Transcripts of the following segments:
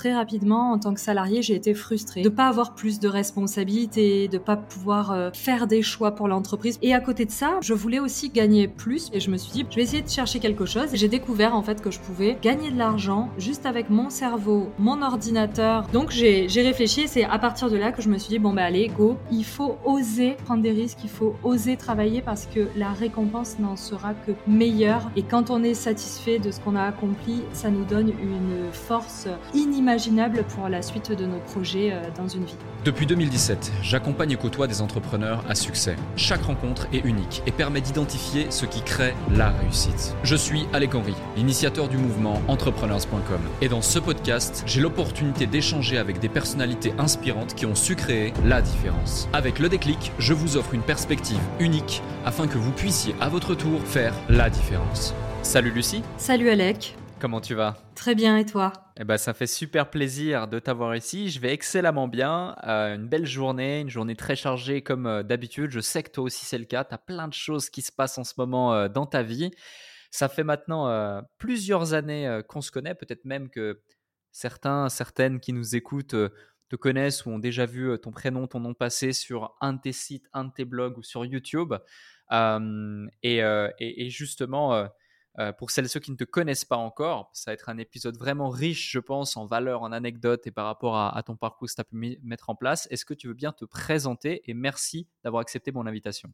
très rapidement, en tant que salarié, j'ai été frustrée de pas avoir plus de responsabilités, de pas pouvoir euh, faire des choix pour l'entreprise. Et à côté de ça, je voulais aussi gagner plus. Et je me suis dit, je vais essayer de chercher quelque chose. J'ai découvert en fait que je pouvais gagner de l'argent juste avec mon cerveau, mon ordinateur. Donc j'ai réfléchi. C'est à partir de là que je me suis dit, bon bah allez, go. Il faut oser prendre des risques, il faut oser travailler parce que la récompense n'en sera que meilleure. Et quand on est satisfait de ce qu'on a accompli, ça nous donne une force inimaginable pour la suite de nos projets euh, dans une vie. Depuis 2017, j'accompagne et côtoie des entrepreneurs à succès. Chaque rencontre est unique et permet d'identifier ce qui crée la réussite. Je suis Alec Henry, l'initiateur du mouvement entrepreneurs.com. Et dans ce podcast, j'ai l'opportunité d'échanger avec des personnalités inspirantes qui ont su créer la différence. Avec le déclic, je vous offre une perspective unique afin que vous puissiez à votre tour faire la différence. Salut Lucie. Salut Alec. Comment tu vas Très bien, et toi eh ben, ça fait super plaisir de t'avoir ici. Je vais excellemment bien. Euh, une belle journée, une journée très chargée comme euh, d'habitude. Je sais que toi aussi c'est le cas. Tu as plein de choses qui se passent en ce moment euh, dans ta vie. Ça fait maintenant plusieurs années qu'on se connaît, peut-être même que certains, certaines qui nous écoutent te connaissent ou ont déjà vu ton prénom, ton nom passé sur un de tes sites, un de tes blogs ou sur YouTube. Et, et, justement, pour celles et ceux qui ne te connaissent pas encore, ça va être un épisode vraiment riche, je pense, en valeurs, en anecdotes et par rapport à, à ton parcours que tu as pu mettre en place. Est-ce que tu veux bien te présenter et merci d'avoir accepté mon invitation?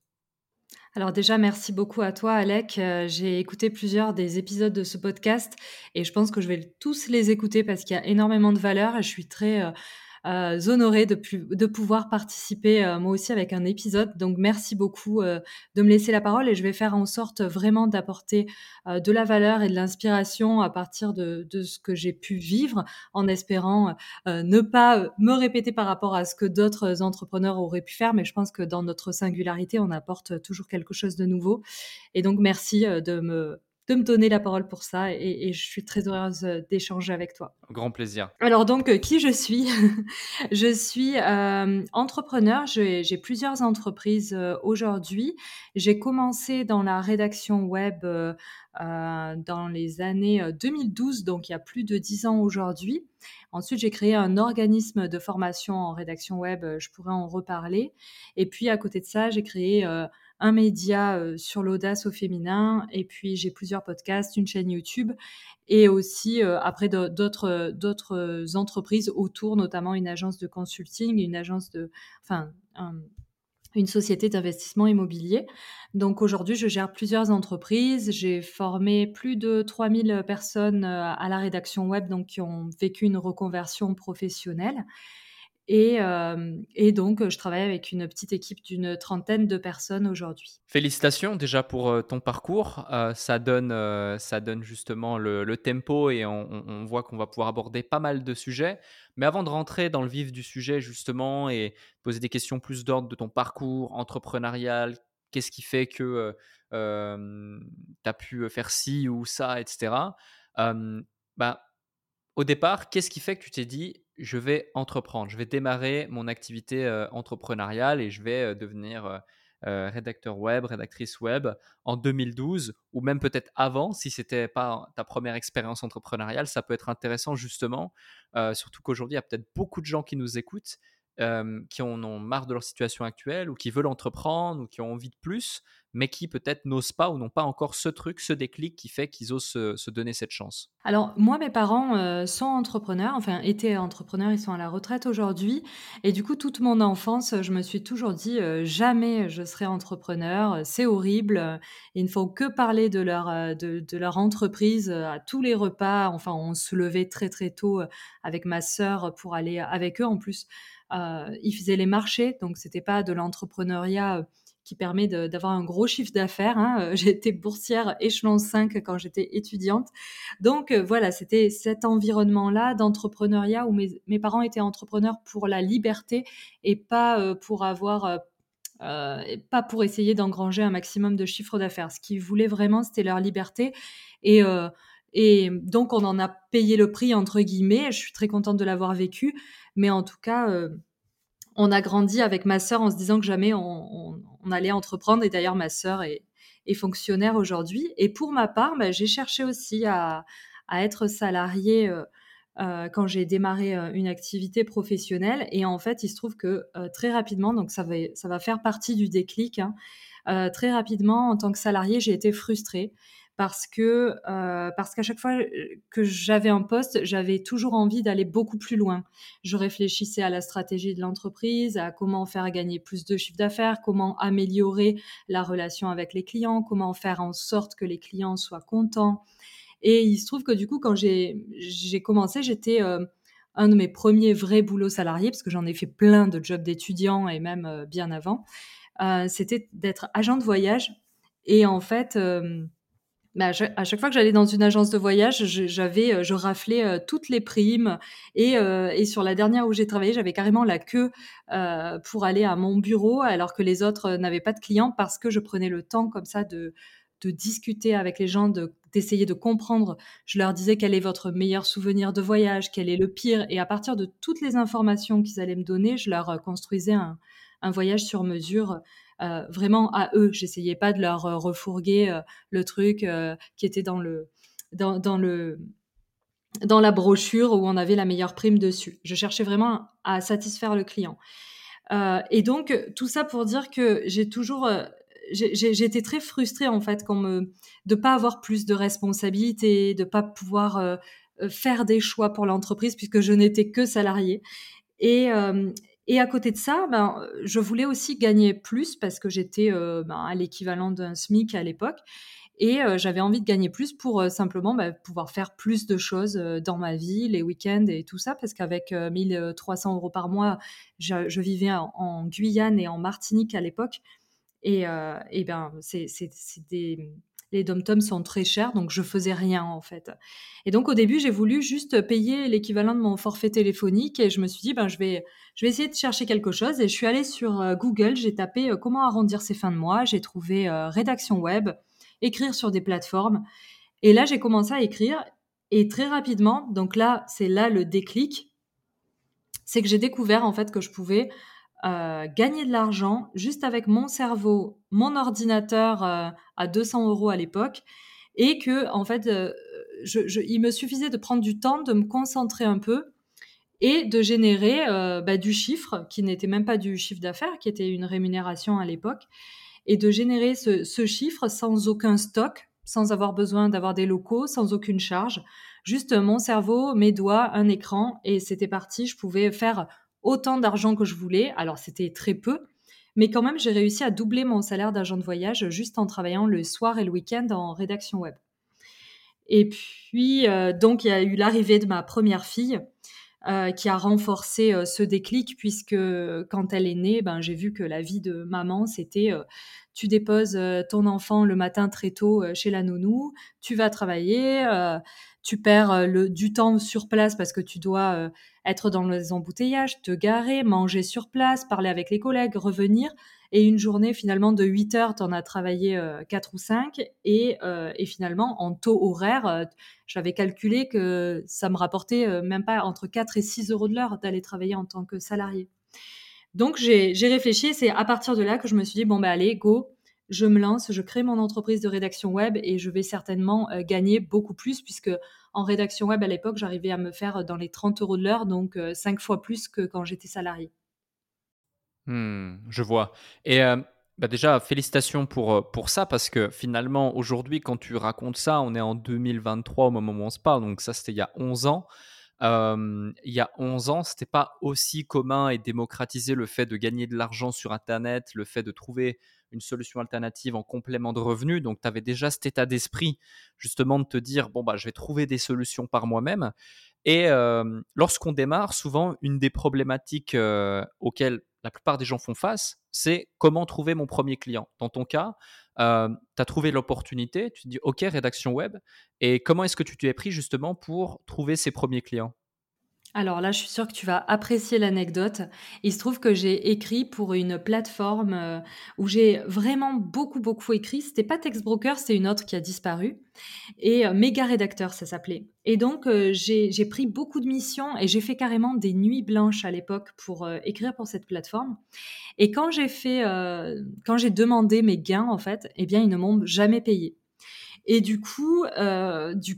Alors déjà, merci beaucoup à toi, Alec. Euh, j'ai écouté plusieurs des épisodes de ce podcast et je pense que je vais tous les écouter parce qu'il y a énormément de valeur et je suis très euh, euh, de, de, pouvoir participer euh, moi aussi avec un épisode. Donc merci beaucoup euh, de me laisser la parole et je vais faire en sorte vraiment d'apporter de la valeur et de l'inspiration à partir de, de, ce que j'ai pu vivre en espérant ne pas me répéter par rapport à ce que d'autres entrepreneurs auraient pu faire. Mais je pense que dans notre singularité, on apporte toujours quelque chose de nouveau. Et donc merci de me de me donner la parole pour ça et, je suis très heureuse euh, d'échanger avec toi. Grand plaisir. Alors donc, euh, qui je suis? Je suis euh, entrepreneur, j'ai plusieurs entreprises aujourd'hui. J'ai commencé dans la rédaction web dans les années 2012, donc il y a plus de dix ans aujourd'hui. Ensuite, j'ai créé un organisme de formation en rédaction web, je pourrais en reparler. Et puis à côté de ça, j'ai créé un média sur l'audace au féminin, et puis j'ai plusieurs podcasts, une chaîne YouTube, et aussi après d'autres entreprises autour, notamment une agence de consulting, une agence de, enfin, une société d'investissement immobilier. Donc aujourd'hui, je gère plusieurs entreprises. J'ai formé plus de 3000 personnes à la rédaction web, donc qui ont vécu une reconversion professionnelle. Et, et, donc, je travaille avec une petite équipe d'une trentaine de personnes aujourd'hui. Félicitations déjà pour ton parcours. ça, donne, ça donne justement le, tempo et on, voit qu'on va pouvoir aborder pas mal de sujets. Mais avant de rentrer dans le vif du sujet justement et poser des questions plus d'ordre de ton parcours entrepreneurial, qu'est-ce qui fait que tu as pu faire ci ou ça, etc. bah, au départ, qu'est-ce qui fait que tu t'es dit je vais entreprendre, je vais démarrer mon activité entrepreneuriale et je vais devenir rédacteur web, rédactrice web en 2012 ou même peut-être avant, si c'était pas ta première expérience entrepreneuriale, ça peut être intéressant justement, surtout qu'aujourd'hui il y a peut-être beaucoup de gens qui nous écoutent qui en ont marre de leur situation actuelle ou qui veulent entreprendre ou qui ont envie de plus, mais qui peut-être n'osent pas ou n'ont pas encore ce truc, ce déclic qui fait qu'ils osent se, donner cette chance Alors, moi, mes parents sont entrepreneurs, enfin, étaient entrepreneurs, ils sont à la retraite aujourd'hui. Et du coup, toute mon enfance, je me suis toujours dit, jamais je serai entrepreneur, c'est horrible, il ne faut que parler de leur, de, leur entreprise à tous les repas. Enfin, on se levait très, très tôt avec ma sœur pour aller avec eux en plus. Euh, ils faisaient les marchés, donc c'était pas de l'entrepreneuriat euh, qui permet d'avoir un gros chiffre d'affaires. Hein. Euh, j'ai été boursière échelon 5 quand j'étais étudiante. Donc voilà, c'était cet environnement-là d'entrepreneuriat où mes, mes, parents étaient entrepreneurs pour la liberté et pas pour avoir... pas pour essayer d'engranger un maximum de chiffre d'affaires. Ce qu'ils voulaient vraiment, c'était leur liberté. Et, et donc, on en a payé le prix, entre guillemets. Je suis très contente de l'avoir vécu. Mais en tout cas, euh, on a grandi avec ma sœur en se disant que jamais on, allait entreprendre. Et d'ailleurs, ma sœur est, fonctionnaire aujourd'hui. Et pour ma part, bah, j'ai cherché aussi à, être salariée. Euh, quand j'ai démarré une activité professionnelle. Et en fait, il se trouve que très rapidement, donc ça va, faire partie du déclic, hein, très rapidement, en tant que salarié, j'ai été frustrée parce que euh, parce qu'à chaque fois que j'avais un poste, j'avais toujours envie d'aller beaucoup plus loin. Je réfléchissais à la stratégie de l'entreprise, à comment faire gagner plus de chiffre d'affaires, comment améliorer la relation avec les clients, comment faire en sorte que les clients soient contents. Et il se trouve que du coup, quand j'ai commencé, j'étais euh, un de mes premiers vrais boulots salariés, parce que j'en ai fait plein de jobs d'étudiants et même euh, bien avant. Euh, c'était d'être agent de voyage. Et en fait, à chaque fois que j'allais dans une agence de voyage, j'avais, euh, je raflais euh, toutes les primes et, euh, et sur la dernière où j'ai travaillé, j'avais carrément la queue pour aller à mon bureau alors que les autres n'avaient pas de clients parce que je prenais le temps comme ça de, de discuter avec les gens, de, d'essayer de comprendre. Je leur disais quel est votre meilleur souvenir de voyage, quel est le pire et à partir de toutes les informations qu'ils allaient me donner, je leur construisais un, un voyage sur mesure vraiment à eux. J'essayais pas de leur euh, refourguer euh, le truc qui était dans le dans, le dans la brochure où on avait la meilleure prime dessus. Je cherchais vraiment à satisfaire le client. et donc tout ça pour dire que j'ai toujours j'ai été très frustrée en fait me de pas avoir plus de responsabilités, de pas pouvoir faire des choix pour l'entreprise puisque je n'étais que salariée. Et, et à côté de ça, ben, je voulais aussi gagner plus parce que j'étais euh, ben, à l'équivalent d'un SMIC à l'époque. Et euh, j'avais envie de gagner plus pour euh, simplement ben, pouvoir faire plus de choses dans ma vie, les week-ends et tout ça, parce qu'avec 1300 euros par mois, je, vivais en, Guyane et en Martinique à l'époque. Et, et ben, c'est des, les dom-toms sont très chers, donc je faisais rien en fait. Et donc au début, j'ai voulu juste payer l'équivalent de mon forfait téléphonique et je me suis dit, ben, je, vais, je vais essayer de chercher quelque chose. Et je suis allée sur euh, Google, j'ai tapé euh, comment arrondir ses fins de mois, j'ai trouvé euh, rédaction web, écrire sur des plateformes. Et là, j'ai commencé à écrire et très rapidement, donc là, c'est là le déclic, c'est que j'ai découvert en fait que je pouvais euh, gagner de l'argent juste avec mon cerveau, mon ordinateur euh, à 200 euros à l'époque, et que en fait, euh, il me suffisait de prendre du temps, de me concentrer un peu et de générer bah, du chiffre qui n'était même pas du chiffre d'affaires, qui était une rémunération à l'époque, et de générer ce, ce chiffre sans aucun stock, sans avoir besoin d'avoir des locaux, sans aucune charge, juste mon cerveau, mes doigts, un écran, et c'était parti. Je pouvais faire autant d'argent que je voulais. Alors c'était très peu, mais quand même j'ai réussi à doubler mon salaire d'agent de voyage juste en travaillant le soir et le week-end en rédaction web. Et puis euh, donc il y a eu l'arrivée de ma première fille. Euh, qui a renforcé euh, ce déclic puisque quand elle est née, ben, j'ai vu que la vie de maman, c'était tu déposes ton enfant le matin très tôt chez la nounou, tu vas travailler, tu perds le, du temps sur place parce que tu dois être dans les embouteillages, te garer, manger sur place, parler avec les collègues, revenir. Et une journée finalement de 8 heures, tu en as travaillé 4 ou 5. Et, finalement, en taux horaire, j'avais calculé que ça me rapportait même pas entre 4 et 6 euros de l'heure d'aller travailler en tant que salarié. Donc j'ai réfléchi, c'est à partir de là que je me suis dit, bon ben allez, go, je me lance, je crée mon entreprise de rédaction web et je vais certainement euh, gagner beaucoup plus puisque en rédaction web à l'époque, j'arrivais à me faire dans les 30 euros de l'heure, donc euh, cinq fois plus que quand j'étais salarié. Hmm, je vois. Et euh, bah déjà, félicitations pour, pour ça parce que finalement, aujourd'hui, quand tu racontes ça, on est en 2023 au moment où on se parle, donc ça c'était il y a 11 ans. il y a 11 ans, c'était pas aussi commun et démocratisé le fait de gagner de l'argent sur Internet, le fait de trouver solution alternative en complément de revenus. Donc, tu avais déjà cet état d'esprit, justement, de te dire, bon, bah, je vais trouver des solutions par moi-même. Et euh, lorsqu'on démarre, souvent, une des problématiques euh, auxquelles la plupart des gens font face, c'est comment trouver mon premier client. Dans ton cas, euh, tu as trouvé l'opportunité, tu te dis, OK, rédaction web. Et comment est-ce que tu t'es pris justement pour trouver ces premiers clients? Alors là, je suis sûre que tu vas apprécier l'anecdote. Il se trouve que j'ai écrit pour une plateforme euh, où j'ai vraiment beaucoup, beaucoup écrit. C'était pas Textbroker, c'est une autre qui a disparu. Et euh, Méga Rédacteur, ça s'appelait. Et donc, euh, j'ai pris beaucoup de missions et j'ai fait carrément des nuits blanches à l'époque pour écrire pour cette plateforme. Et quand j'ai fait, quand j'ai demandé mes gains, en fait, eh bien, ils ne m'ont jamais payé. Et du coup,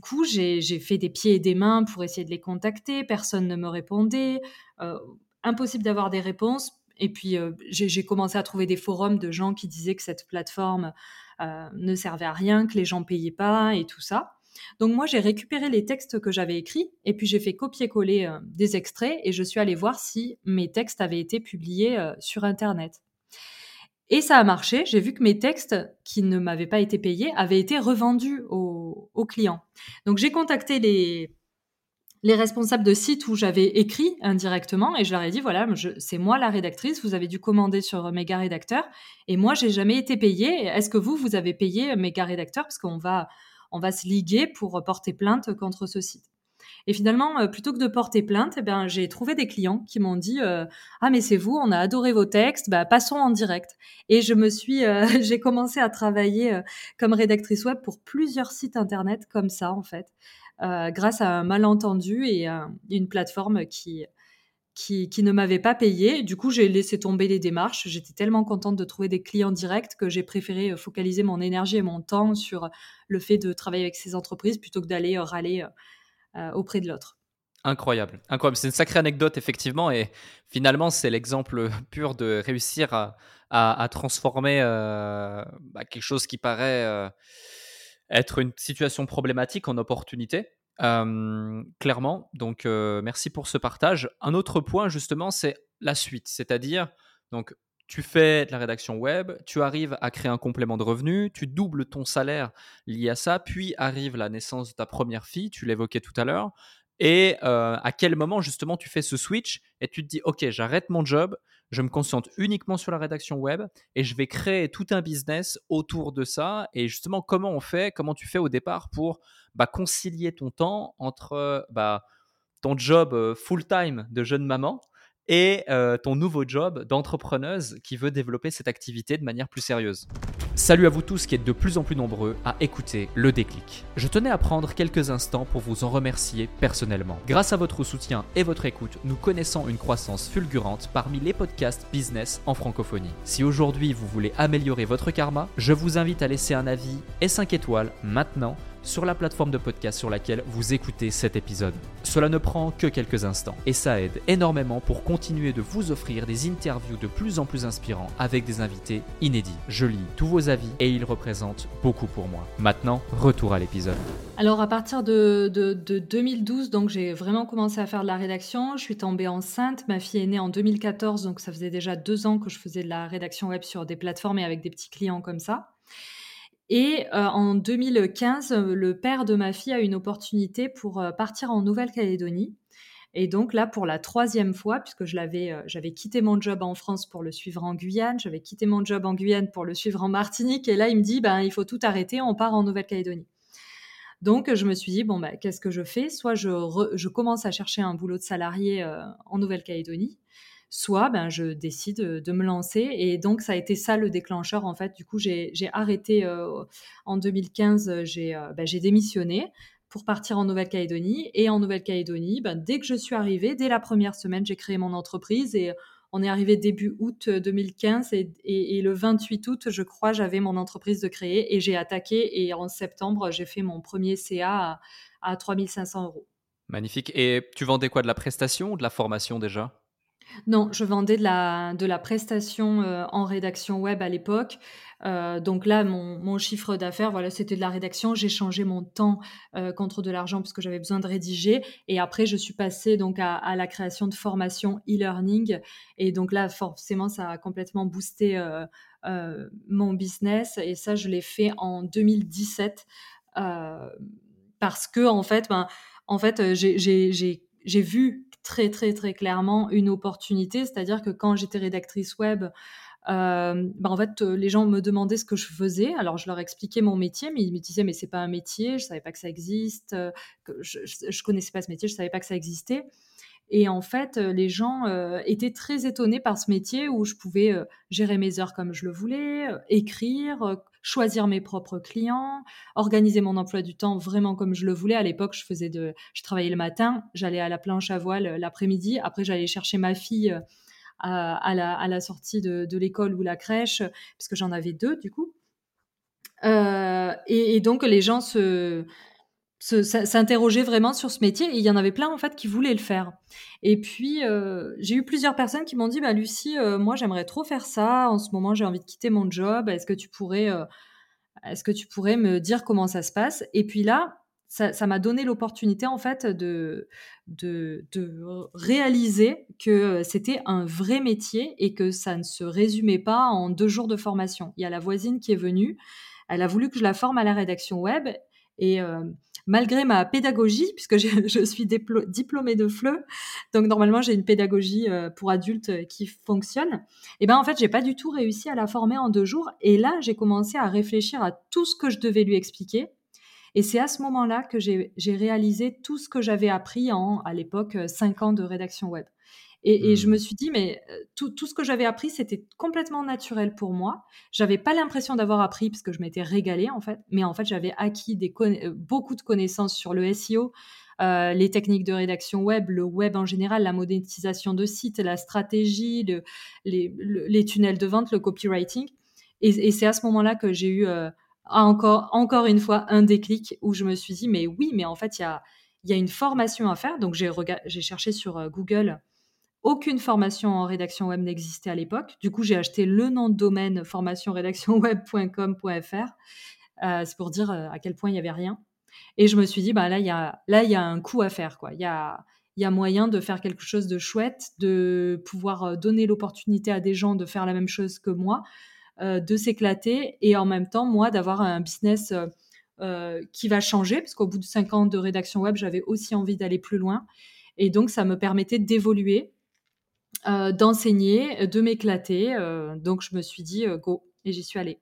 coup, j'ai fait des pieds et des mains pour essayer de les contacter. Personne ne me répondait. impossible d'avoir des réponses. Et puis, j'ai commencé à trouver des forums de gens qui disaient que cette plateforme ne servait à rien, que les gens payaient pas et tout ça. Donc moi, j'ai récupéré les textes que j'avais écrits et puis j'ai fait copier-coller des extraits et je suis allée voir si mes textes avaient été publiés sur Internet. Et ça a marché. J'ai vu que mes textes qui ne m'avaient pas été payés avaient été revendus aux, clients. Donc j'ai contacté les, les responsables de sites où j'avais écrit indirectement et je leur ai dit voilà, c'est moi la rédactrice, vous avez dû commander sur Mega Rédacteur et moi j'ai jamais été payée. Est-ce que vous vous avez payé Mega Rédacteur parce qu'on va on va se liguer pour porter plainte contre ce site. Et finalement, euh, plutôt que de porter plainte, eh bien, j'ai trouvé des clients qui m'ont dit euh, ah mais c'est vous, on a adoré vos textes, bah, passons en direct. Et je me suis, euh, j'ai commencé à travailler comme rédactrice web pour plusieurs sites internet comme ça en fait, grâce à un malentendu et une plateforme qui qui, qui, ne m'avait pas payé. Du coup, j'ai laissé tomber les démarches. J'étais tellement contente de trouver des clients directs que j'ai préféré focaliser mon énergie et mon temps sur le fait de travailler avec ces entreprises plutôt que d'aller râler auprès de l'autre. Incroyable, incroyable. C'est une sacrée anecdote effectivement, et finalement c'est l'exemple pur de réussir à, transformer euh, bah, quelque chose qui paraît euh, être une situation problématique en opportunité. clairement, donc merci pour ce partage. Un autre point justement, c'est la suite, c'est-à-dire donc tu fais de la rédaction web, tu arrives à créer un complément de revenu, tu doubles ton salaire lié à ça, puis arrive la naissance de ta première fille, tu l'évoquais tout à l'heure, et euh, à quel moment justement tu fais ce switch et tu te dis ok j'arrête mon job, je me concentre uniquement sur la rédaction web et je vais créer tout un business autour de ça et justement comment on fait, comment tu fais au départ pour bah, concilier ton temps entre bah, ton job euh, full-time de jeune maman et euh, ton nouveau job d'entrepreneuse qui veut développer cette activité de manière plus sérieuse. Salut à vous tous qui êtes de plus en plus nombreux à écouter le déclic. Je tenais à prendre quelques instants pour vous en remercier personnellement. Grâce à votre soutien et votre écoute, nous connaissons une croissance fulgurante parmi les podcasts business en francophonie. Si aujourd'hui vous voulez améliorer votre karma, je vous invite à laisser un avis et 5 étoiles maintenant sur la plateforme de podcast sur laquelle vous écoutez cet épisode. Cela ne prend que quelques instants et ça aide énormément pour continuer de vous offrir des interviews de plus en plus inspirants avec des invités inédits. Je lis tous vos avis et ils représentent beaucoup pour moi. Maintenant, retour à l'épisode. Alors à partir de, 2012, donc j'ai vraiment commencé à faire de la rédaction. Je suis tombée enceinte. Ma fille est née en 2014, donc ça faisait déjà deux ans que je faisais de la rédaction web sur des plateformes et avec des petits clients comme ça. Et euh, en 2015, le père de ma fille a une opportunité pour euh, partir en Nouvelle-Calédonie. Et donc là, pour la troisième fois, puisque euh, j'avais quitté mon job en France pour le suivre en Guyane, j'avais quitté mon job en Guyane pour le suivre en Martinique, et là, il me dit, ben, il faut tout arrêter, on part en Nouvelle-Calédonie. Donc, je me suis dit, bon, ben, qu'est-ce que je fais? Soit je, je, commence à chercher un boulot de salarié en Nouvelle-Calédonie, soit ben, je décide de me lancer. Et donc, ça a été ça le déclencheur, en fait. Du coup, j'ai arrêté euh, en 2015, euh, ben, j'ai démissionné pour partir en Nouvelle-Calédonie. Et en Nouvelle-Calédonie, ben, dès que je suis arrivée, dès la première semaine, j'ai créé mon entreprise et on est arrivé début août 2015 et, et, le 28 août, je crois, j'avais mon entreprise de créer et j'ai attaqué. Et en septembre, j'ai fait mon premier CA à, à 3500 euros. Magnifique. Et tu vendais quoi? De la prestation ou de la formation déjà? Non, je vendais de la, de la prestation euh, en rédaction web à l'époque. Euh, donc là, mon, chiffre d'affaires, voilà, c'était de la rédaction. J'ai changé mon temps euh, contre de l'argent parce que j'avais besoin de rédiger. Et après, je suis passée donc à, la création de formations e-learning. Et donc là, forcément, ça a complètement boosté mon business. Et ça, je l'ai fait en 2017 parce que en fait, ben, en fait, j'ai vu très très très clairement une opportunité, c'est-à-dire que quand j'étais rédactrice web, euh, bah en fait, les gens me demandaient ce que je faisais. Alors, je leur expliquais mon métier, mais ils me disaient, mais c'est pas un métier, je savais pas que ça existe, euh, je, je, connaissais pas ce métier, je savais pas que ça existait. Et en fait, euh, les gens euh, étaient très étonnés par ce métier où je pouvais euh, gérer mes heures comme je le voulais, écrire, choisir mes propres clients, organiser mon emploi du temps vraiment comme je le voulais. À l'époque, je faisais de, je travaillais le matin, j'allais à la planche à voile l'après-midi, après j'allais chercher ma fille à, la, sortie de, l'école ou la crèche, parce que j'en avais deux du coup. et, donc les gens se s'interrogeaient vraiment sur ce métier et il y en avait plein en fait qui voulaient le faire. Et puis j'ai eu plusieurs personnes qui m'ont dit bah Lucie, moi j'aimerais trop faire ça. En ce moment j'ai envie de quitter mon job. Est-ce que tu pourrais est-ce que tu pourrais me dire comment ça se passe? Et puis là, ça m'a donné l'opportunité en fait de, de, réaliser que c'était un vrai métier et que ça ne se résumait pas en deux jours de formation. Il y a la voisine qui est venue, elle a voulu que je la forme à la rédaction web et euh, malgré ma pédagogie, puisque je, suis diplômée de FLE, donc normalement j'ai une pédagogie euh, pour adultes qui fonctionne, et eh ben en fait j'ai pas du tout réussi à la former en deux jours. Et là j'ai commencé à réfléchir à tout ce que je devais lui expliquer et c'est à ce moment-là que j'ai réalisé tout ce que j'avais appris en, à l'époque, euh, cinq ans de rédaction web. Et, je me mmh. suis dit, mais euh, tout, tout ce que j'avais appris, c'était complètement naturel pour moi. J'avais pas l'impression d'avoir appris parce que je m'étais régalée en fait, mais en fait j'avais acquis des euh, beaucoup de connaissances sur le SEO, les techniques de rédaction web, le web en général, la monétisation de sites, la stratégie, le, les, les, tunnels de vente, le copywriting. Et, c'est à ce moment-là que j'ai eu encore, encore une fois un déclic où je me suis dit, mais oui, mais en fait, il y a, y a une formation à faire. Donc, j'ai, cherché sur euh, Google. Aucune formation en rédaction web n'existait à l'époque. Du coup, j'ai acheté le nom de domaine formationredactionweb.com.fr. Euh, c'est pour dire euh, à quel point il n'y avait rien. Et je me suis dit, bah, là, il y a, un coup à faire. Il y a, moyen de faire quelque chose de chouette, de pouvoir donner l'opportunité à des gens de faire la même chose que moi. Euh, de s'éclater et en même temps, moi, d'avoir un business euh, euh, qui va changer, parce qu'au bout de cinq ans de rédaction web, j'avais aussi envie d'aller plus loin. Et donc, ça me permettait d'évoluer, d'enseigner, de m'éclater. donc, je me suis dit, go, et j'y suis allée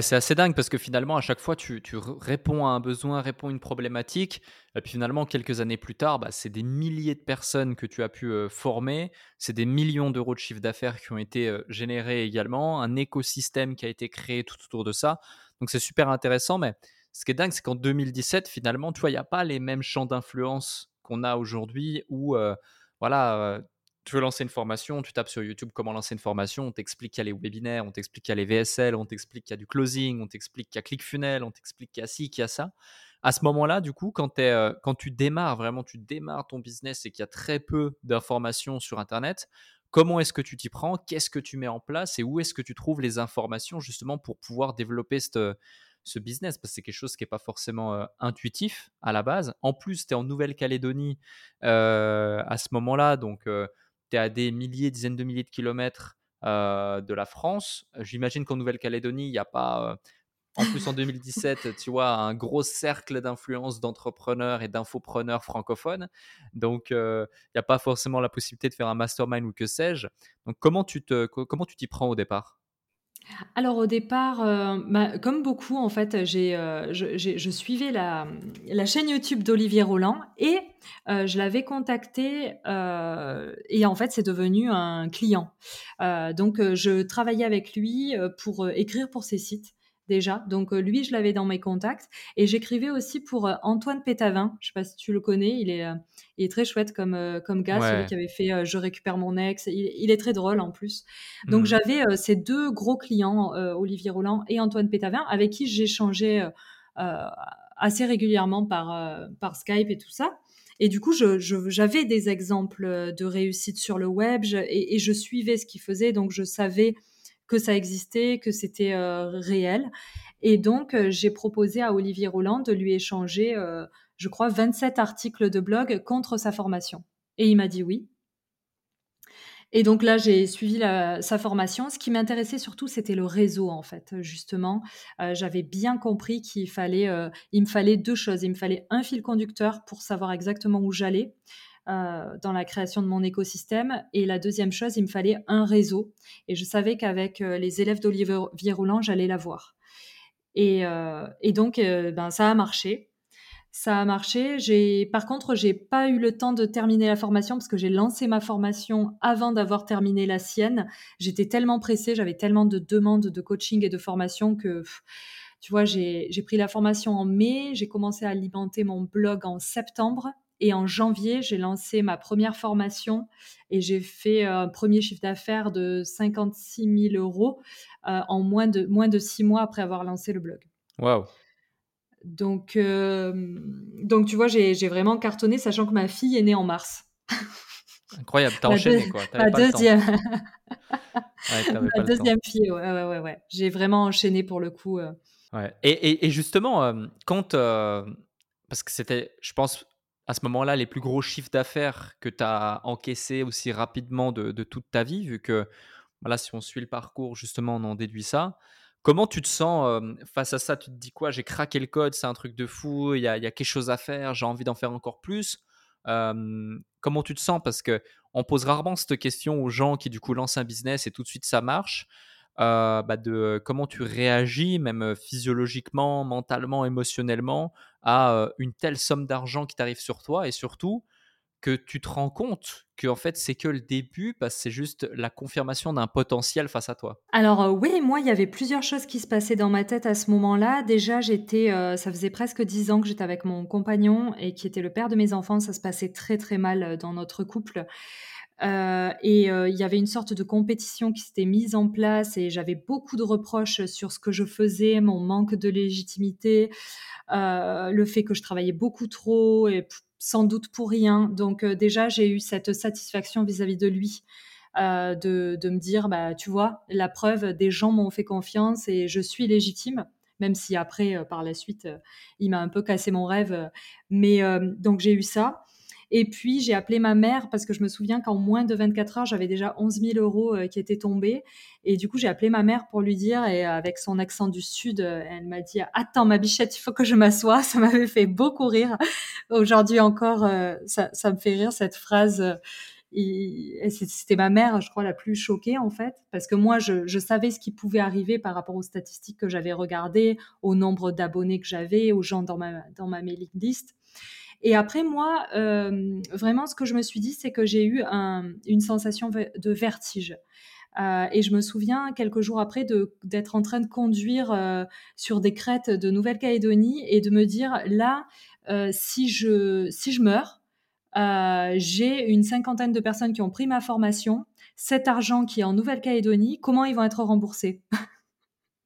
c'est assez dingue parce que finalement, à chaque fois, tu, réponds à un besoin, réponds à une problématique. Et puis finalement, quelques années plus tard, bah, c'est des milliers de personnes que tu as pu euh, former. C'est des millions d'euros de chiffre d'affaires qui ont été euh, générés également. Un écosystème qui a été créé tout autour de ça. Donc c'est super intéressant. Mais ce qui est dingue, c'est qu'en 2017, finalement, tu vois, il n'y a pas les mêmes champs d'influence qu'on a aujourd'hui où, euh, voilà, tu veux lancer une formation, tu tapes sur YouTube comment lancer une formation, on t'explique qu'il y a les webinaires, on t'explique qu'il y a les VSL, on t'explique qu'il y a du closing, on t'explique qu'il y a ClickFunnels, on t'explique qu'il y a ci, qu'il y a ça. À ce moment-là, du coup, quand, euh, quand tu démarres, vraiment, tu démarres ton business et qu'il y a très peu d'informations sur Internet, comment est-ce que tu t'y prends? Qu'est-ce que tu mets en place Et où est-ce que tu trouves les informations justement pour pouvoir développer ce business? Parce que c'est quelque chose qui n'est pas forcément euh, intuitif à la base. En plus, tu es en Nouvelle-Calédonie euh, à ce moment-là, donc à des milliers, dizaines de milliers de kilomètres euh, de la France. J'imagine qu'en Nouvelle-Calédonie, il n'y a pas. Euh, en plus, en 2017, tu vois, un gros cercle d'influence d'entrepreneurs et d'infopreneurs francophones. Donc, euh, il n'y a pas forcément la possibilité de faire un mastermind ou que sais-je. Donc, comment tu te, comment tu t'y prends au départ? Alors au départ, euh, bah, comme beaucoup en fait, j'ai, euh, je, suivais la, la chaîne YouTube d'Olivier Roland et euh, je l'avais contacté et en fait c'est devenu un client. donc je travaillais avec lui pour écrire pour ses sites déjà. Donc lui, je l'avais dans mes contacts. Et j'écrivais aussi pour Antoine Pétavin. Je sais pas si tu le connais. Il est, il est très chouette comme, comme gars, celui qui avait fait Je récupère mon ex. Il, est très drôle en plus. Donc mmh. j'avais ces deux gros clients, Olivier Roland et Antoine Pétavin, avec qui j'échangeais assez régulièrement par, par Skype et tout ça. Et du coup, j'avais des exemples de réussite sur le web et, et, je suivais ce qu'ils faisaient, donc je savais que ça existait, que c'était euh, réel. Et donc, euh, j'ai proposé à Olivier Roland de lui échanger, euh, je crois, 27 articles de blog contre sa formation. Et il m'a dit oui. Et donc là, j'ai suivi sa formation. Ce qui m'intéressait surtout, c'était le réseau, en fait, justement. J'avais bien compris qu'il fallait, il me fallait deux choses. Il me fallait un fil conducteur pour savoir exactement où j'allais. Euh, dans la création de mon écosystème. Et la deuxième chose, il me fallait un réseau. Et je savais qu'avec euh, les élèves d'Olivier Roulant, j'allais l'avoir. Et, euh, et donc, ben, ça a marché. Ça a marché. J'ai, par contre, j'ai pas eu le temps de terminer la formation parce que j'ai lancé ma formation avant d'avoir terminé la sienne. J'étais tellement pressée, j'avais tellement de demandes de coaching et de formation que, tu vois, j'ai pris la formation en mai, j'ai commencé à alimenter mon blog en septembre Et en janvier, j'ai lancé ma première formation et j'ai fait un premier chiffre d'affaires de 56 000 euros en moins de, moins de six mois après avoir lancé le blog. Waouh! Donc, donc, tu vois, j'ai vraiment cartonné, sachant que ma fille est née en mars. Incroyable, t'as enchaîné quoi. Ma deuxième, ma deuxième fille, ouais, ouais, ouais, ouais. J'ai vraiment enchaîné pour le coup. Ouais. Et, et, justement, quand, parce que c'était, je pense, à ce moment-là, les plus gros chiffres d'affaires que tu as encaissés aussi rapidement de, toute ta vie, vu que, voilà, si on suit le parcours, justement, on en déduit ça. Comment tu te sens face à ça? Tu te dis quoi? J'ai craqué le code, c'est un truc de fou, il y a, y a, quelque chose à faire, j'ai envie d'en faire encore plus. comment tu te sens? Parce que on pose rarement cette question aux gens qui du coup lancent un business et tout de suite ça marche. Bah de comment tu réagis, même physiologiquement, mentalement, émotionnellement, à une telle somme d'argent qui t'arrive sur toi et surtout que tu te rends compte que en fait c'est que le début parce que c'est juste la confirmation d'un potentiel face à toi. Alors euh, oui, moi il y avait plusieurs choses qui se passaient dans ma tête à ce moment-là. Déjà j'étais, euh, ça faisait presque dix ans que j'étais avec mon compagnon et qui était le père de mes enfants. Ça se passait très très mal euh, dans notre couple. Et il y avait une sorte de compétition qui s'était mise en place et j'avais beaucoup de reproches sur ce que je faisais, mon manque de légitimité, le fait que je travaillais beaucoup trop et sans doute pour rien. Donc euh, déjà, j'ai eu cette satisfaction vis-à-vis de lui. Euh, de, me dire, bah, tu vois, la preuve, des gens m'ont fait confiance et je suis légitime, même si après, euh, par la suite, il m'a un peu cassé mon rêve. Mais donc j'ai eu ça. Et puis, j'ai appelé ma mère parce que je me souviens qu'en moins de 24 heures, j'avais déjà 11 000 euros euh, qui étaient tombés. Et du coup, j'ai appelé ma mère pour lui dire, et avec son accent du Sud, euh, elle m'a dit Attends, ma bichette, il faut que je m'assoie. Ça m'avait fait beaucoup rire. Aujourd'hui encore, euh, ça, me fait rire cette phrase. C'était ma mère, je crois, la plus choquée en fait, parce que moi, je, savais ce qui pouvait arriver par rapport aux statistiques que j'avais regardées, au nombre d'abonnés que j'avais, aux gens dans ma, dans ma mailing list. Et après, moi, euh, vraiment, ce que je me suis dit, c'est que j'ai eu une sensation de vertige. Euh, et je me souviens quelques jours après d'être en train de conduire euh, sur des crêtes de Nouvelle-Calédonie et de me dire là, si, je, si je meurs, j'ai une cinquantaine de personnes qui ont pris ma formation. Cet argent qui est en Nouvelle-Calédonie, comment ils vont être remboursés?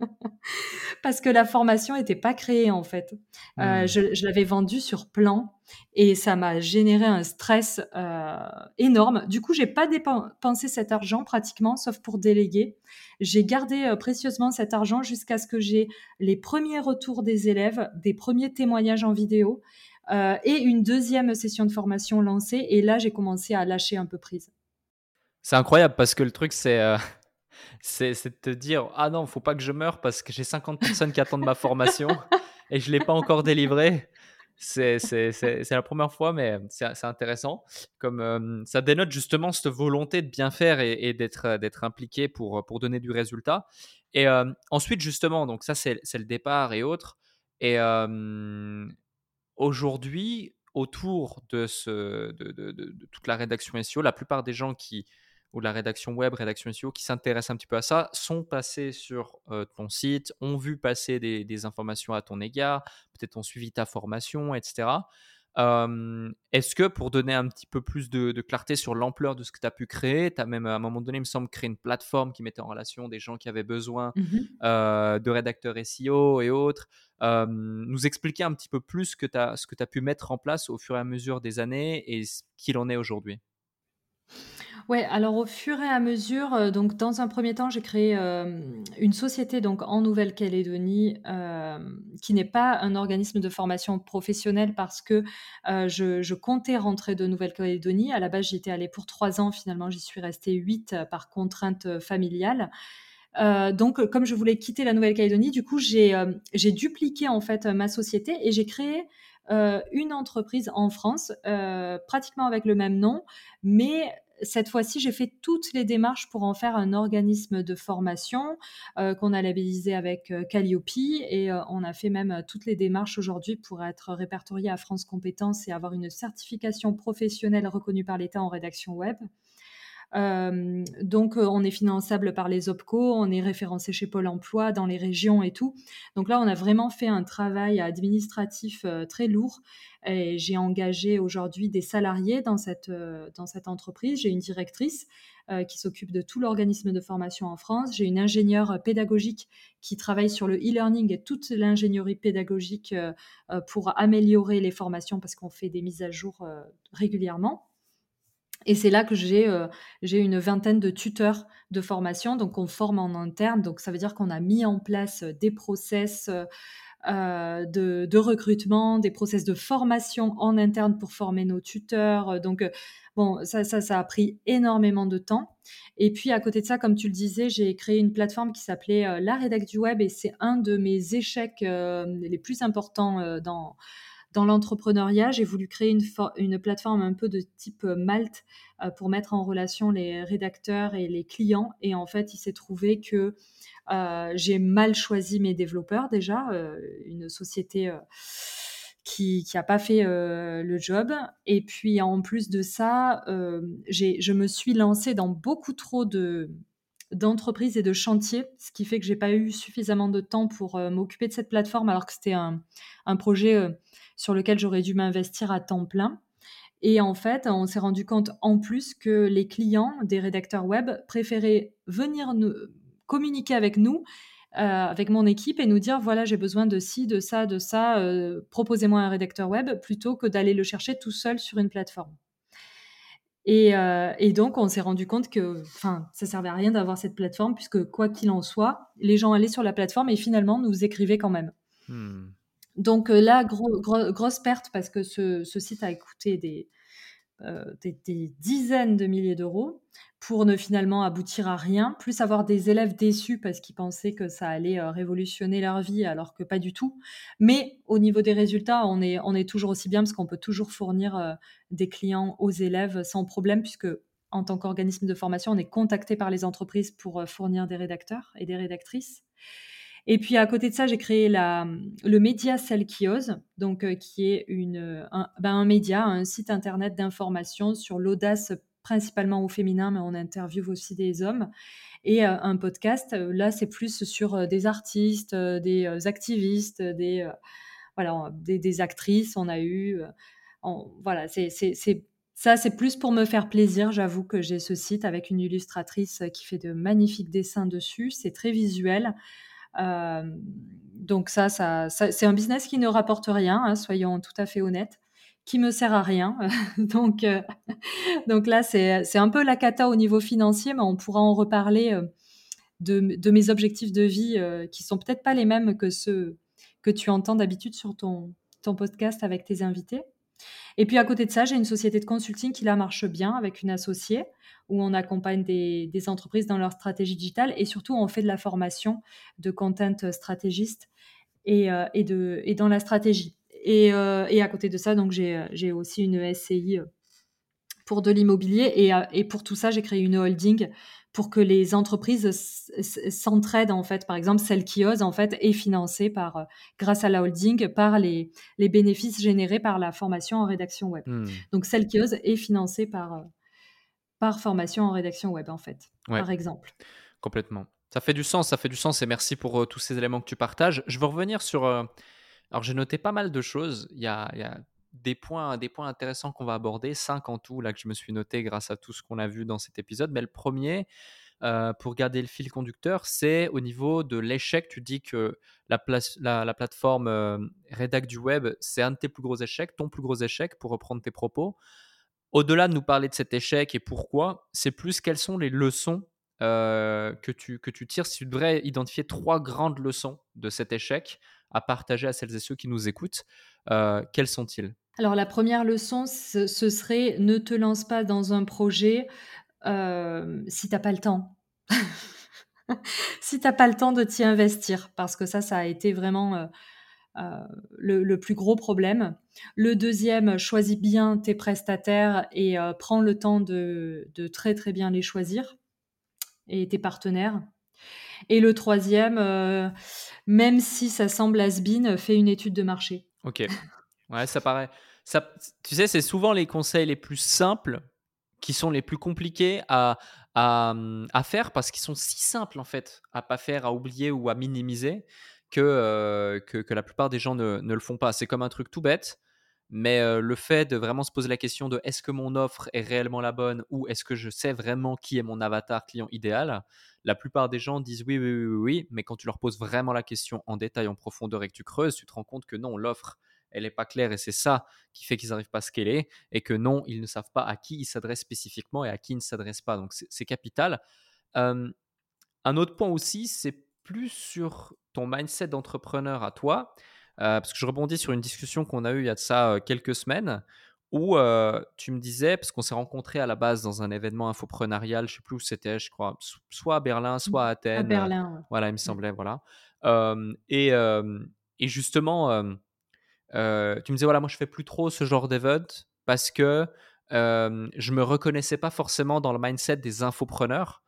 Parce que la formation n'était pas créée en fait. Euh, hmm. je, l'avais vendue sur plan et ça m'a généré un stress euh, énorme. Du coup, j'ai pas dépensé cet argent pratiquement, sauf pour déléguer. J'ai gardé euh, précieusement cet argent jusqu'à ce que j'ai les premiers retours des élèves, des premiers témoignages en vidéo et une deuxième session de formation lancée. Et là, j'ai commencé à lâcher un peu prise. C'est incroyable parce que le truc, c'est c'est de te dire ah non, faut pas que je meure parce que j'ai 50 personnes qui attendent ma formation et je l'ai pas encore délivrée. C'est la première fois, mais c'est intéressant. Comme euh, ça dénote justement cette volonté de bien faire et, d'être d'être impliqué pour pour donner du résultat. Et euh, ensuite justement, donc ça c'est le départ et autres. Et euh, aujourd'hui, autour de, ce, de, de, toute la rédaction SEO, la plupart des gens qui, ou la rédaction web, rédaction SEO qui s'intéressent un petit peu à ça, sont passés sur euh, ton site, ont vu passer des, informations à ton égard, peut-être ont suivi ta formation, etc. Est-ce que pour donner un petit peu plus de, clarté sur l'ampleur de ce que tu as pu créer, tu as même à un moment donné, il me semble, créé une plateforme qui mettait en relation des gens qui avaient besoin mmh euh, de rédacteurs SEO et autres, nous expliquer un petit peu plus ce que tu as, as pu mettre en place au fur et à mesure des années et ce qu'il en est aujourd'hui Ouais, alors au fur et à mesure, euh, donc dans un premier temps, j'ai créé euh, une société donc en Nouvelle-Calédonie euh, qui n'est pas un organisme de formation professionnelle parce que je, comptais rentrer de Nouvelle-Calédonie. À la base, j'y étais allée pour trois ans. Finalement, j'y suis restée huit par contrainte familiale. donc, comme je voulais quitter la Nouvelle-Calédonie, du coup, j'ai dupliqué en fait ma société et j'ai créé une entreprise en France, pratiquement avec le même nom, mais cette fois-ci, j'ai fait toutes les démarches pour en faire un organisme de formation euh, qu'on a labellisé avec euh, Calliope et euh, on a fait même toutes les démarches aujourd'hui pour être répertorié à France Compétences et avoir une certification professionnelle reconnue par l'État en rédaction web. Donc, on est finançable par les OPCO, on est référencé chez Pôle Emploi dans les régions et tout. Donc là, on a vraiment fait un travail administratif très lourd. Et j'ai engagé aujourd'hui des salariés dans cette entreprise. J'ai une directrice qui s'occupe de tout l'organisme de formation en France. J'ai une ingénieure pédagogique qui travaille sur le e-learning et toute l'ingénierie pédagogique pour améliorer les formations parce qu'on fait des mises à jour régulièrement. Et c'est là que j'ai euh, j'ai une vingtaine de tuteurs de formation, donc on forme en interne. Donc ça veut dire qu'on a mis en place des process euh, de, recrutement, des process de formation en interne pour former nos tuteurs. Donc euh, bon, ça, ça, ça a pris énormément de temps. Et puis à côté de ça, comme tu le disais, j'ai créé une plateforme qui s'appelait La Rédac du Web et c'est un de mes échecs les plus importants dans dans l'entrepreneuriat, j'ai voulu créer une, une, plateforme un peu de type euh, Malte euh, pour mettre en relation les rédacteurs et les clients. Et en fait, il s'est trouvé que euh, j'ai mal choisi mes développeurs déjà, une société qui n'a pas fait le job. Et puis en plus de ça, je me suis lancée dans beaucoup trop de d'entreprises et de chantiers, ce qui fait que j'ai pas eu suffisamment de temps pour m'occuper de cette plateforme alors que c'était un, un, projet sur lequel j'aurais dû m'investir à temps plein. Et en fait, on s'est rendu compte en plus que les clients des rédacteurs web préféraient venir communiquer avec nous, euh, avec mon équipe, et nous dire voilà, j'ai besoin de ci, de ça, de ça, euh, proposez-moi un rédacteur web, plutôt que d'aller le chercher tout seul sur une plateforme. Et, euh, et donc, on s'est rendu compte que enfin, ça servait à rien d'avoir cette plateforme, puisque quoi qu'il en soit, les gens allaient sur la plateforme et finalement nous écrivaient quand même. Hmm. Donc euh, là, grosse perte parce que ce, site a coûté euh, des, dizaines de milliers d'euros pour ne finalement aboutir à rien, plus avoir des élèves déçus parce qu'ils pensaient que ça allait euh, révolutionner leur vie alors que pas du tout. Mais au niveau des résultats, on est, on est toujours aussi bien parce qu'on peut toujours fournir des clients aux élèves sans problème puisque en tant qu'organisme de formation, on est contacté par les entreprises pour fournir des rédacteurs et des rédactrices. Et puis à côté de ça, j'ai créé le média Selkios, donc euh, qui est un, ben, un, média, un site internet d'information sur l'audace principalement au féminin, mais on interviewe aussi des hommes. Et euh, un podcast, euh, là c'est plus sur des artistes, des activistes, des, voilà, des, actrices. On a eu, voilà, ça, c'est plus pour me faire plaisir. J'avoue que j'ai ce site avec une illustratrice qui fait de magnifiques dessins dessus. C'est très visuel. Euh, donc ça, ça, c'est un business qui ne rapporte rien, hein, soyons tout à fait honnêtes, qui me sert à rien. donc, euh, donc là, c'est un peu la cata au niveau financier, mais on pourra en reparler euh, de, mes objectifs de vie qui sont peut-être pas les mêmes que ceux que tu entends d'habitude sur ton podcast avec tes invités. Et puis à côté de ça, j'ai une société de consulting qui là marche bien avec une associée où on accompagne des, entreprises dans leur stratégie digitale et surtout on fait de la formation de content stratégiste et, euh, et, de, et dans la stratégie. Et, euh, et à côté de ça, donc j'ai aussi une SCI pour de l'immobilier et, et, pour tout ça, j'ai créé une holding pour que les entreprises s'entraident en fait. Par exemple, celle qui ose en fait est financée par, euh, grâce à la holding par les, les bénéfices générés par la formation en rédaction web. Hmm. Donc celle qui ose est financée par, par formation en rédaction web, en fait, par exemple. Complètement. Ça fait du sens, ça fait du sens et merci pour euh, tous ces éléments que tu partages. Je veux revenir sur. Euh, alors, j'ai noté pas mal de choses. Il y a, il y a des, points, des points intéressants qu'on va aborder, cinq en tout, là, que je me suis noté grâce à tout ce qu'on a vu dans cet épisode. Mais le premier, euh, pour garder le fil conducteur, c'est au niveau de l'échec. Tu dis que la, la, la plateforme euh, du Web, c'est un de tes plus gros échecs, ton plus gros échec, pour reprendre tes propos. Au-delà de nous parler de cet échec et pourquoi, c'est plus quelles sont les leçons euh, que, tu, que tu tires. Si tu devrais identifier trois grandes leçons de cet échec à partager à celles et ceux qui nous écoutent, euh, quelles sont-ils? Alors la première leçon, ce, serait ne te lance pas dans un projet euh, si tu n'as pas le temps. si tu n'as pas le temps de t'y investir, parce que ça, ça a été vraiment euh, le, plus gros problème. Le deuxième, choisis bien tes prestataires et euh, prends le temps de, très très bien les choisir et tes partenaires. Et le troisième, euh, même si ça semble has-been, fais une étude de marché. Ok. Ouais, ça paraît. Tu sais, c'est souvent les conseils les plus simples qui sont les plus compliqués à, à, à faire parce qu'ils sont si simples en fait à pas faire, à oublier ou à minimiser que, euh, que, la plupart des gens ne, ne le font pas. C'est comme un truc tout bête, mais euh, le fait de vraiment se poser la question de est-ce que mon offre est réellement la bonne ou est-ce que je sais vraiment qui est mon avatar client idéal, la plupart des gens disent oui, oui, oui, oui, oui, mais quand tu leur poses vraiment la question en détail, en profondeur et que tu creuses, tu te rends compte que non, l'offre elle n'est pas claire et c'est ça qui fait qu'ils n'arrivent pas à scaler et que non, ils ne savent pas à qui ils s'adressent spécifiquement et à qui ils ne s'adressent pas. Donc c'est capital. un autre point aussi, c'est plus sur ton mindset d'entrepreneur à toi, parce que je rebondis sur une discussion qu'on a eue il y a de ça quelques semaines où tu me disais, parce qu'on s'est rencontrés à la base dans un événement infopreneurial, je ne sais plus où c'était, je crois, soit à Berlin, soit à Athènes. À Berlin. Voilà, il me semblait, voilà. et, et, justement, tu me disais, voilà, moi je fais plus trop ce genre d'event parce que euh, je me reconnaissais pas forcément dans le mindset des infopreneurs.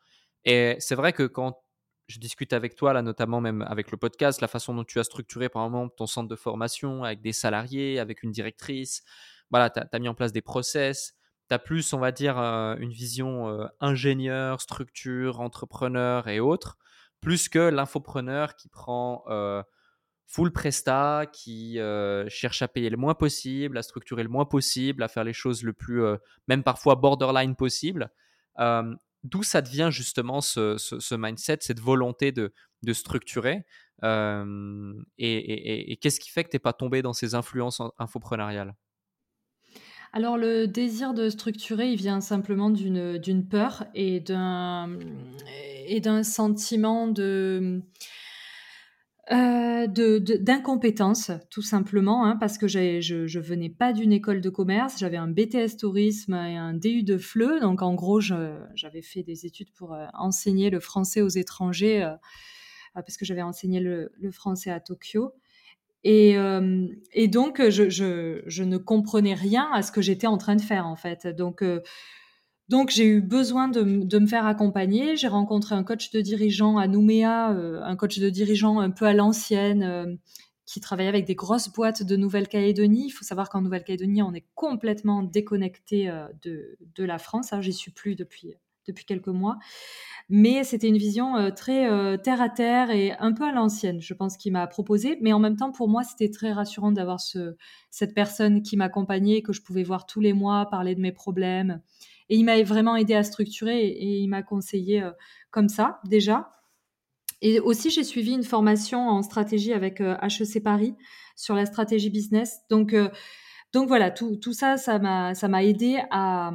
Et c'est vrai que quand je discute avec toi, là, notamment même avec le podcast, la façon dont tu as structuré, par exemple, ton centre de formation avec des salariés, avec une directrice, voilà, tu as, mis en place des process, tu as plus, on va dire, une vision ingénieur, structure, entrepreneur et autres, plus que l'infopreneur qui prend full presta, qui euh, cherche à payer le moins possible, à structurer le moins possible, à faire les choses le plus, euh, même parfois borderline possible. Euh, d'où ça devient justement ce, mindset, cette volonté de, structurer Et, qu'est-ce qui fait que tu n'es pas tombé dans ces influences infoprenariales? Alors le désir de structurer, il vient simplement d'une peur et d'un sentiment de euh, d'incompétence, tout simplement, hein, parce que je, je venais pas d'une école de commerce, j'avais un BTS tourisme et un DU de FLE, donc en gros, j'avais fait des études pour euh, enseigner le français aux étrangers, euh, parce que j'avais enseigné le, français à Tokyo. Et, donc, je, je, ne comprenais rien à ce que j'étais en train de faire, en fait. Donc, donc j'ai eu besoin de, me faire accompagner. J'ai rencontré un coach de dirigeant à Nouméa, euh, un coach de dirigeant un peu à l'ancienne, euh, qui travaillait avec des grosses boîtes de Nouvelle-Calédonie. Il faut savoir qu'en Nouvelle-Calédonie, on est complètement déconnecté euh, de, la France. Hein. J'y suis plus depuis, depuis quelques mois. Mais c'était une vision très terre à terre et un peu à l'ancienne, je pense, qu'il m'a proposé. Mais en même temps, pour moi, c'était très rassurant d'avoir ce, cette personne qui m'accompagnait, que je pouvais voir tous les mois, parler de mes problèmes et il m'a vraiment aidé à structurer et, il m'a conseillé euh, comme ça déjà. Et aussi, j'ai suivi une formation en stratégie avec HEC euh, Paris sur la stratégie business. Donc, euh, donc voilà, tout, tout ça, ça m'a, ça m'a aidé à,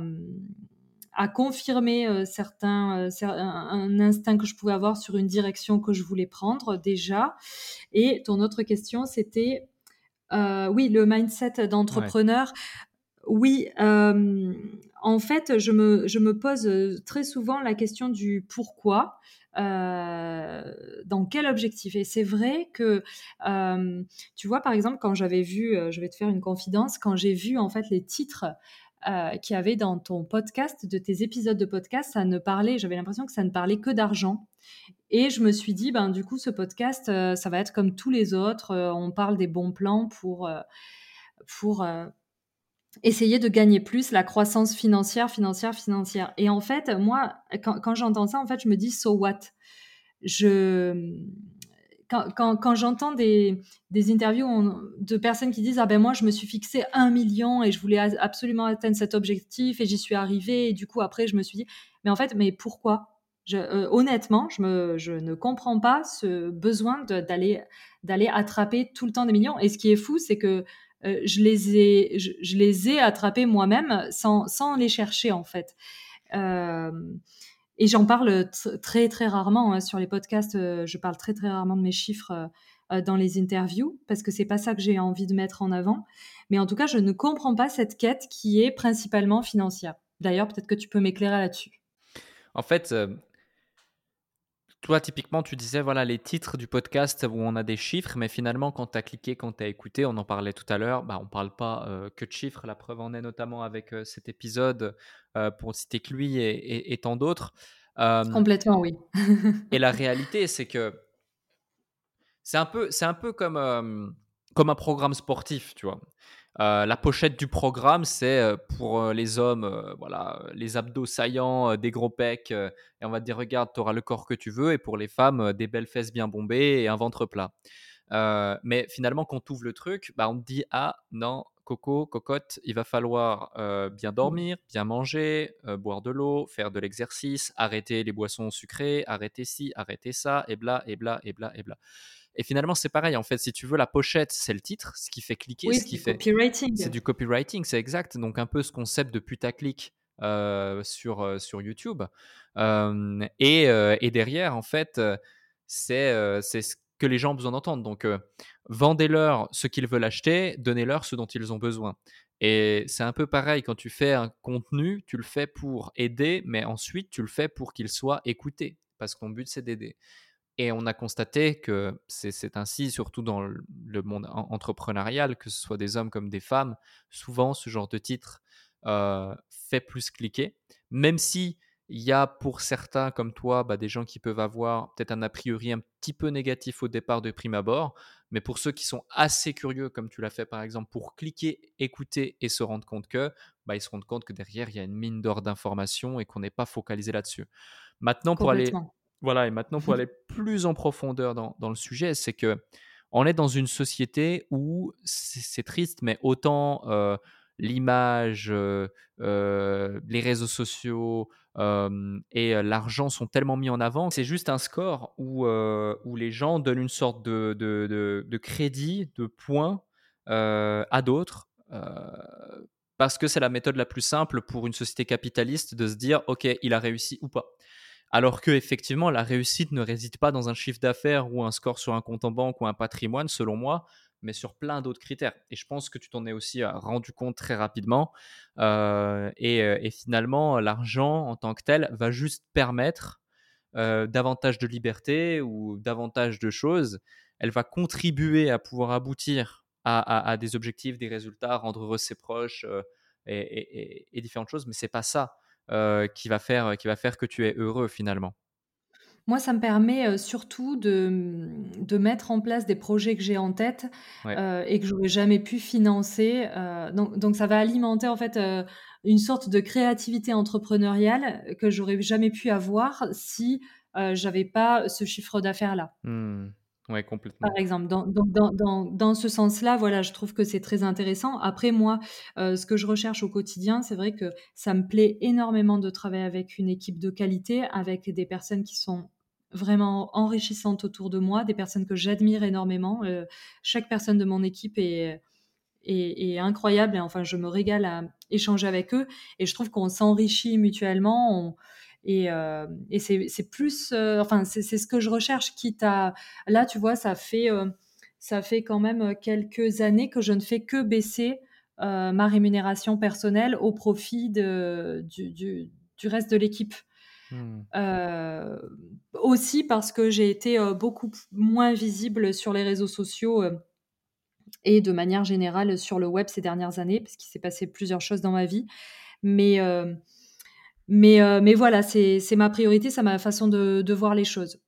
à confirmer certains, un, instinct que je pouvais avoir sur une direction que je voulais prendre déjà. Et ton autre question, c'était, oui, le mindset d'entrepreneur. Oui, en fait, je me, pose très souvent la question du pourquoi. dans quel objectif Et c'est vrai que, tu vois, par exemple, quand j'avais vu, je vais te faire une confidence, quand j'ai vu en fait les titres euh, qu'il y avait dans ton podcast, de tes épisodes de podcast, ça ne parlait, j'avais l'impression que ça ne parlait que d'argent. Et je me suis dit, ben du coup, ce podcast, ça va être comme tous les autres. on parle des bons plans pour pour essayer de gagner plus, la croissance financière, financière, financière. Et en fait, moi, quand, j'entends ça, en fait, je me dis, so what? Je, quand, quand, j'entends des, des, interviews de personnes qui disent ah ben moi je me suis fixé un million et je voulais absolument atteindre cet objectif et j'y suis arrivée et du coup après je me suis dit mais en fait mais pourquoi? Euh, honnêtement je, me, je ne comprends pas ce besoin d'aller attraper tout le temps des millions. Et ce qui est fou c'est que euh, je, les ai, je, les ai attrapés moi-même sans, les chercher en fait. Euh, et j'en parle très très rarement hein, sur les podcasts. Euh, je parle très très rarement de mes chiffres dans les interviews parce que c'est pas ça que j'ai envie de mettre en avant. Mais en tout cas, je ne comprends pas cette quête qui est principalement financière. D'ailleurs, peut-être que tu peux m'éclairer là-dessus. En fait, toi, typiquement, tu disais, voilà, les titres du podcast où on a des chiffres, mais finalement, quand tu as cliqué, quand tu as écouté, on en parlait tout à l'heure, bah, on ne parle pas euh, que de chiffres. La preuve en est notamment avec euh, cet épisode, euh, pour citer que lui et, tant d'autres. Complètement, oui. et la réalité, c'est que c'est un peu, c'est un peu comme, comme un programme sportif, tu vois. Euh, la pochette du programme, c'est euh, pour euh, les hommes, voilà, les abdos saillants, des gros pecs, et on va te dire regarde, tu auras le corps que tu veux, et pour les femmes, des belles fesses bien bombées et un ventre plat. mais finalement, quand tu ouvres le truc, bah, on te dit ah non, coco, cocotte, il va falloir bien dormir, bien manger, boire de l'eau, faire de l'exercice, arrêter les boissons sucrées, arrêter ci, arrêter ça, et bla, et bla, et bla, et bla. Et finalement, c'est pareil, en fait, si tu veux, la pochette, c'est le titre, ce qui fait cliquer, Oui, ce c'est qui du fait. C'est du copywriting, c'est exact. Donc, un peu ce concept de putaclic euh, sur, euh, sur YouTube. Euh, et, euh, et, derrière, en fait, euh, c'est c'est ce que les gens ont besoin d'entendre. Donc, vendez-leur ce qu'ils veulent acheter, donnez-leur ce dont ils ont besoin. Et c'est un peu pareil quand tu fais un contenu, tu le fais pour aider, mais ensuite tu le fais pour qu'il soit écouté, parce que ton but c'est d'aider. Et on a constaté que c'est ainsi, surtout dans le monde entrepreneurial, que ce soit des hommes comme des femmes, souvent ce genre de titre euh, fait plus cliquer, même si il y a pour certains comme toi bah, des gens qui peuvent avoir peut-être un a priori un petit peu négatif au départ de prime abord, mais pour ceux qui sont assez curieux, comme tu l'as fait par exemple, pour cliquer, écouter et se rendre compte que, bah, ils se rendent compte que derrière il y a une mine d'or d'informations et qu'on n'est pas focalisé là-dessus. Maintenant, pour aller. Voilà, et maintenant pour aller plus en profondeur dans, dans le sujet, c'est que on est dans une société où c'est triste, mais autant euh, l'image, euh, euh, les réseaux sociaux et l'argent sont tellement mis en avant, c'est juste un score où, où les gens donnent une sorte de, de, de, de crédit, de points à d'autres. parce que c'est la méthode la plus simple pour une société capitaliste de se dire, OK, il a réussi ou pas. Alors que effectivement, la réussite ne réside pas dans un chiffre d'affaires ou un score sur un compte en banque ou un patrimoine, selon moi, mais sur plein d'autres critères. Et je pense que tu t'en es aussi euh, rendu compte très rapidement. Euh, et, euh, et, finalement, l'argent en tant que tel va juste permettre davantage de liberté ou davantage de choses. Elle va contribuer à pouvoir aboutir à, des objectifs, des résultats, rendre heureux ses proches et, et, différentes choses. Mais c'est pas ça qui, va faire, qui va faire que tu es heureux finalement? Moi, ça me permet, surtout de, mmh, de mettre en place des projets que j'ai en tête, Ouais. et que j'aurais jamais pu financer, donc donc ça va alimenter en fait, une sorte de créativité entrepreneuriale que j'aurais jamais pu avoir si, j'avais pas ce chiffre d'affaires-là. Mmh. Ouais, Par complètement. exemple, dans dans dans dans ce sens-là, voilà, je trouve que c'est très intéressant. Après moi, heu, ce que je recherche au quotidien, c'est vrai que ça me plaît énormément de travailler avec une équipe de qualité, avec des personnes qui sont vraiment enrichissantes autour de moi, des personnes que j'admire énormément. Heu, chaque personne de mon équipe est est incroyable et enfin je me régale à échanger avec eux et je trouve qu'on s'enrichit mutuellement, et heu et c'est plus, heu, enfin c'est ce que je recherche quitte à là, tu vois, ça fait, heu, ça fait quand même, quelques années que je ne fais que baisser, ma rémunération personnelle au profit de du du du reste de l'équipe. Mmh. Aussi parce que j'ai été, beaucoup moins visible sur les réseaux sociaux, et de manière générale sur le web ces dernières années, parce qu'il s'est passé plusieurs choses dans ma vie. Mais, mais, heu, mais voilà, c'est c'est ma priorité, c'est ma façon de de voir les choses.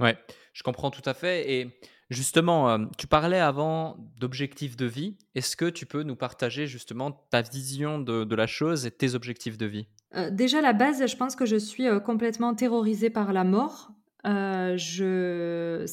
Ouais, je comprends tout à fait et justement, hem, tu parlais avant d'objectifs de vie. Est-ce que tu peux nous partager justement ta vision de de la chose et tes objectifs de vie? Heu, déjà la base, je pense que je suis, complètement terrorisée par la mort. Heu, je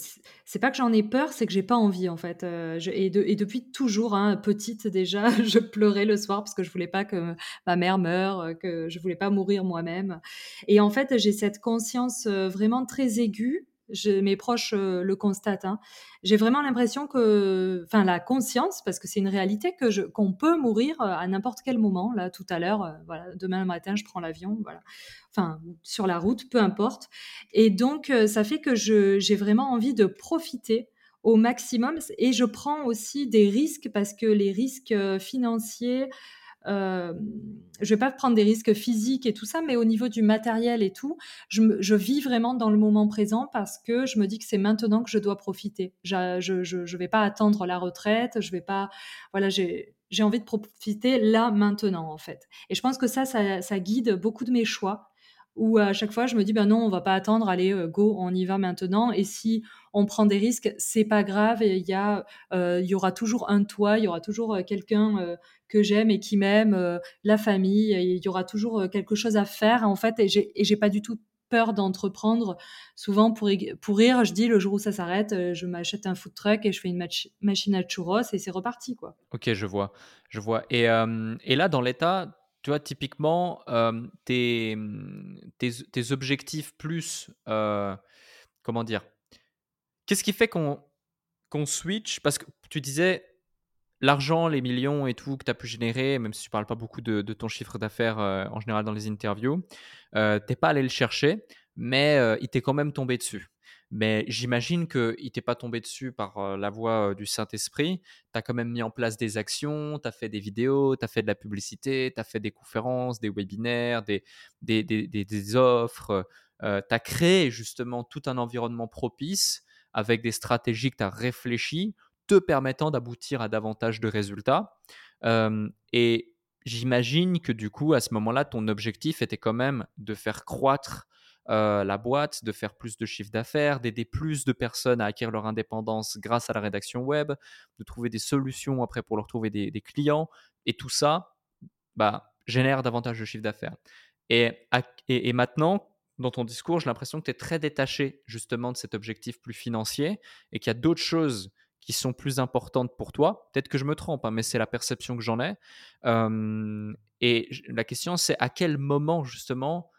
c'est pas que j'en ai peur, c'est que j'ai pas envie en fait, je et de et depuis toujours, hein, petite déjà, je pleurais le soir parce que je voulais pas que ma mère meure, heu, que je voulais pas mourir moi-même et en fait, j'ai cette conscience, vraiment très aiguë. Mes proches, heu, le constatent, hein. J'ai vraiment l'impression que enfin la conscience, parce que c'est une réalité que qu'on peut mourir, heu, à n'importe quel moment. Là, tout à l'heure, heu, voilà, demain matin, je prends l'avion, voilà. Enfin, sur la route, peu importe et donc ça fait que j'ai vraiment envie de profiter au maximum et je prends aussi des risques parce que les risques, financiers, hem, je vais pas prendre des risques physiques et tout ça, mais au niveau du matériel et tout, je je vis vraiment dans le moment présent parce que je me dis que c'est maintenant que je dois profiter. Ja je je je vais pas attendre la retraite, je vais pas voilà, j'ai envie de profiter là, maintenant, en fait et je pense que ça ça guide beaucoup de mes choix où à chaque fois je me dis: «Ben non, on va pas attendre, allez, heu, go, on y va maintenant» et si on prend des risques, c'est pas grave. Il y a, heu, il y aura toujours un toit, il y aura toujours, heu, quelqu'un, que j'aime et qui m'aime, la famille. Il y aura toujours, quelque chose à faire en fait. Et j'ai j'ai pas du tout peur d'entreprendre. Souvent pour pour rire, je dis: «Le jour où ça s'arrête, je m'achète un food truck et je fais une machine à churros et c'est reparti, quoi». OK, je vois, je vois. Et et là, dans l'état, tu vois, typiquement, hem, tes, tes tes objectifs plus, heu, comment dire? Qu'est-ce qui fait qu'on switch? Parce que tu disais l'argent, les millions et tout que tu as pu générer, même si tu parles pas beaucoup de ton chiffre d'affaires, heu, en général dans les interviews, tu pas allé le chercher, mais il t'est quand même tombé dessus. Mais j'imagine qu'il t'est pas tombé dessus par, la voie, heu, du Saint-Esprit. Tu as quand même mis en place des actions, tu as fait des vidéos, tu as fait de la publicité, tu as fait des conférences, des webinaires, des des des des offres, heu tu as créé justement tout un environnement propice avec des stratégies que tu as réfléchies, te permettant d'aboutir à davantage de résultats. Et j'imagine que du coup, à ce moment-là, ton objectif était quand même de faire croître, heu, la boîte, de faire plus de chiffre d'affaires, d'aider plus de personnes à acquérir leur indépendance grâce à la rédaction web, de trouver des solutions après pour leur trouver des clients et tout ça, bah, génère davantage de chiffre d'affaires. Et, et, maintenant, dans ton discours, j'ai l'impression que tu es très détaché justement de cet objectif plus financier et qu'il y a d'autres choses qui sont plus importantes pour toi. Peut-être que je me trompe, hein, mais c'est la perception que j'en ai. et la question, c'est à quel moment justement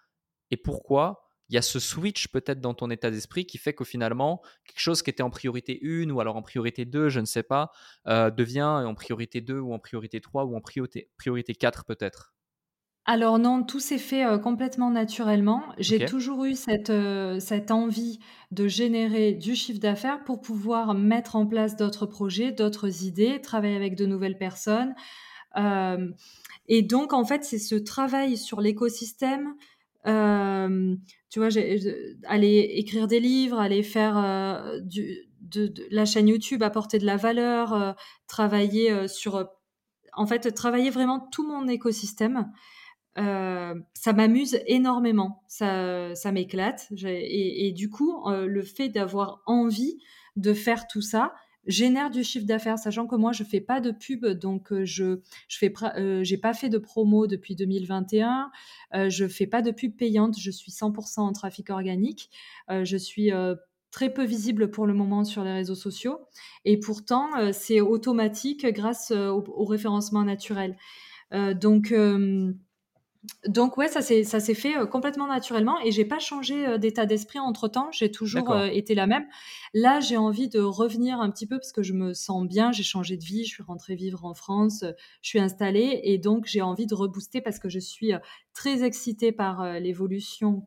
et pourquoi il y a ce switch peut-être dans ton état d'esprit qui fait que finalement, quelque chose qui était en priorité 1 ou alors en priorité 2, je ne sais pas, euh, devient en priorité 2 ou en priorité 3 ou en priorité, priorité 4 peut-être alors non, tout s'est fait, heu, complètement naturellement. J'ai toujours eu cette, heu, cette envie de générer du chiffre d'affaires pour pouvoir mettre en place d'autres projets, d'autres idées, travailler avec de nouvelles personnes. Et donc en fait, c'est ce travail sur l'écosystème, tu vois, aller écrire des livres, aller faire, du de la chaîne YouTube, apporter de la valeur, heu, travailler, sur, en fait, travailler vraiment tout mon écosystème ça m'amuse énormément, ça ça m'éclate. et du coup, le fait d'avoir envie de faire tout ça génère du chiffre d'affaires, sachant que moi je fais pas de pub, donc heu, je je euh, pas fait de promo depuis 2021, heu, je fais pas de pub payante, je suis 100% en trafic organique, heu, je suis, très peu visible pour le moment sur les réseaux sociaux et pourtant, c'est automatique grâce, au au référencement naturel. Donc donc ouais, ça s'est ça s'est fait, heu, complètement naturellement et j'ai pas changé, heu, d'état d'esprit entre-temps. J'ai toujours, heu, été la même. Là, j'ai envie de revenir un petit peu parce que je me sens bien, j'ai changé de vie, je suis rentrée vivre en France, je suis installée et donc j'ai envie de rebooster parce que je suis, très excitée par, l'évolution,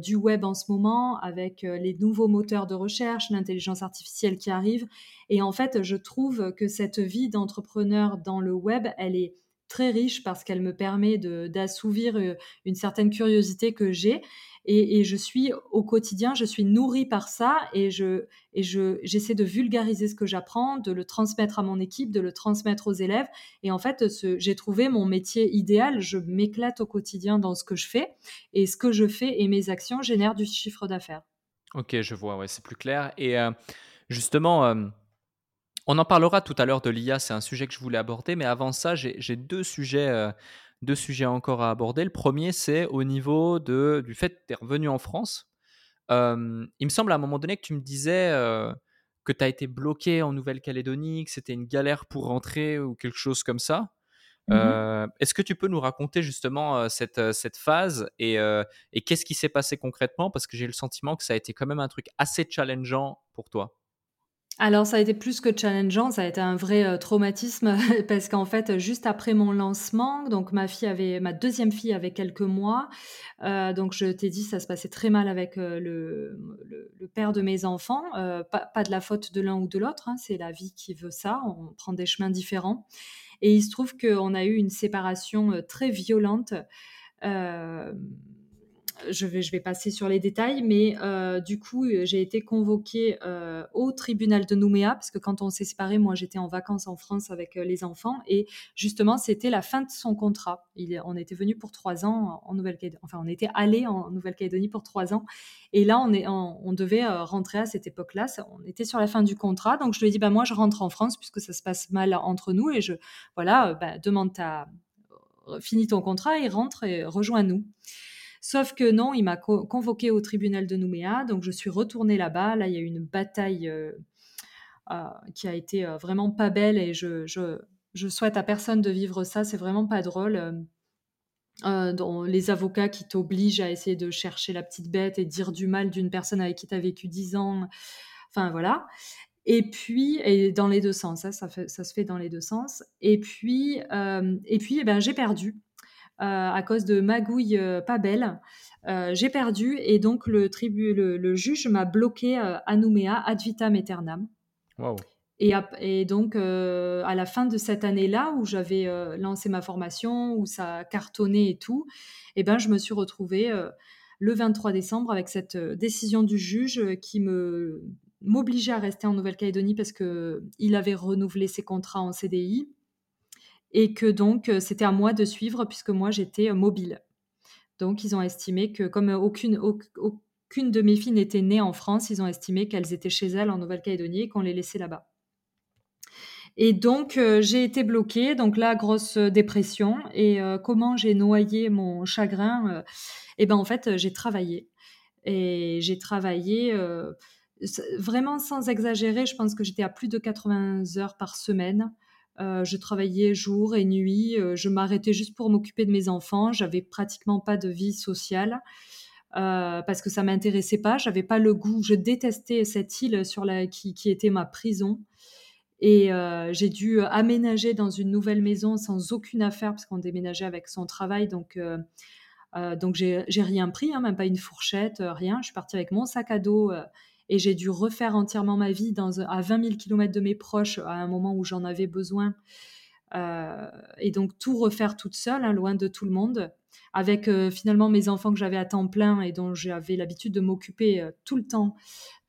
du web en ce moment avec, les nouveaux moteurs de recherche, l'intelligence artificielle qui arrive et en fait, je trouve que cette vie d'entrepreneur dans le web, elle est très riche parce qu'elle me permet d'assouvir euh, une certaine curiosité que j'ai. Et, je suis au quotidien, je suis nourrie par ça et je et je j'essaie de vulgariser ce que j'apprends, de le transmettre à mon équipe, de le transmettre aux élèves. Et en fait, j'ai trouvé mon métier idéal. Je m'éclate au quotidien dans ce que je fais et ce que je fais et mes actions génèrent du chiffre d'affaires. Ok, je vois, ouais, c'est plus clair. Et euh, justement, euh, on en parlera tout à l'heure de l'IA, c'est un sujet que je voulais aborder, mais avant ça, j'ai deux sujets, euh, deux sujets encore à aborder. Le premier, c'est au niveau de, du fait que tu es revenu en France. Euh, il me semble à un moment donné que tu me disais euh, que tu as été bloqué en Nouvelle-Calédonie, que c'était une galère pour rentrer ou quelque chose comme ça. Mmh Est-ce que tu peux nous raconter justement cette, cette phase et, et qu'est-ce qui s'est passé concrètement? Parce que j'ai le sentiment que ça a été quand même un truc assez challengeant pour toi. Alors ça a été plus que challengeant, ça a été un vrai, heu, traumatisme parce qu'en fait, juste après mon lancement, donc ma fille avait ma deuxième fille avait quelques mois, heu, donc je t'ai dit ça se passait très mal avec, heu, le le père de mes enfants, pas de la faute de l'un ou de l'autre, hein, c'est la vie qui veut ça, on prend des chemins différents. Et il se trouve qu'on a eu une séparation, très violente, je vais, passer sur les détails, mais euh, du coup, j'ai été convoquée euh, au tribunal de Nouméa, parce que quand on s'est séparés, moi j'étais en vacances en France avec euh, les enfants, et justement, c'était la fin de son contrat. Il, on était venu pour trois ans en Nouvelle-Calédonie, enfin, on était allé en Nouvelle-Calédonie pour trois ans, et là, on, est, on, devait rentrer à cette époque-là, on était sur la fin du contrat, donc je lui ai dit, bah, moi je rentre en France, puisque ça se passe mal entre nous, et je, voilà, bah, demande ta, finis ton contrat et rentre et rejoins-nous. Sauf que non, il m'a convoqué au tribunal de Nouméa, donc je suis retournée là-bas. Là, il y a eu une bataille euh, euh, qui a été euh, vraiment pas belle et je, je, souhaite à personne de vivre ça. C'est vraiment pas drôle. Les avocats qui t'obligent à essayer de chercher la petite bête et dire du mal d'une personne avec qui tu as vécu 10 ans. Enfin, voilà. Et puis, et dans les deux sens, hein, ça, ça, se fait dans les deux sens. Et puis, et puis eh ben, j'ai perdu. Euh, à cause de magouilles euh, pas belles. Euh, j'ai perdu et donc le, tribu, le, juge m'a bloqué à Nouméa ad vitam aeternam. Et, et, donc, à la fin de cette année-là, où j'avais lancé ma formation, où ça cartonnait et tout, eh ben, je me suis retrouvée le 23 décembre avec cette décision du juge qui me m'obligeait à rester en Nouvelle-Calédonie parce qu'il avait renouvelé ses contrats en CDI et que donc euh, c'était à moi de suivre puisque moi j'étais euh, mobile. Donc ils ont estimé que comme aucune, aucune de mes filles n'était née en France, ils ont estimé qu'elles étaient chez elles en Nouvelle-Calédonie et qu'on les laissait là-bas. Et donc euh, j'ai été bloquée, donc là grosse dépression. Et comment j'ai noyé mon chagrin Eh ben en fait j'ai travaillé et j'ai travaillé vraiment sans exagérer. Je pense que j'étais à plus de 80 heures par semaine. Euh, je travaillais jour et nuit. Euh, je m'arrêtais juste pour m'occuper de mes enfants. J'avais pratiquement pas de vie sociale euh, parce que ça m'intéressait pas. J'avais pas le goût. Je détestais cette île sur la qui, était ma prison. Et j'ai dû aménager dans une nouvelle maison sans aucune affaire parce qu'on déménageait avec son travail. Donc donc j'ai rien pris, hein, même pas une fourchette, rien. Je suis partie avec mon sac à dos et j'ai dû refaire entièrement ma vie à 20 000 km de mes proches à un moment où j'en avais besoin. Euh, et donc tout refaire toute seule, hein, loin de tout le monde, avec euh, finalement mes enfants que j'avais à temps plein et dont j'avais l'habitude de m'occuper euh, tout le temps,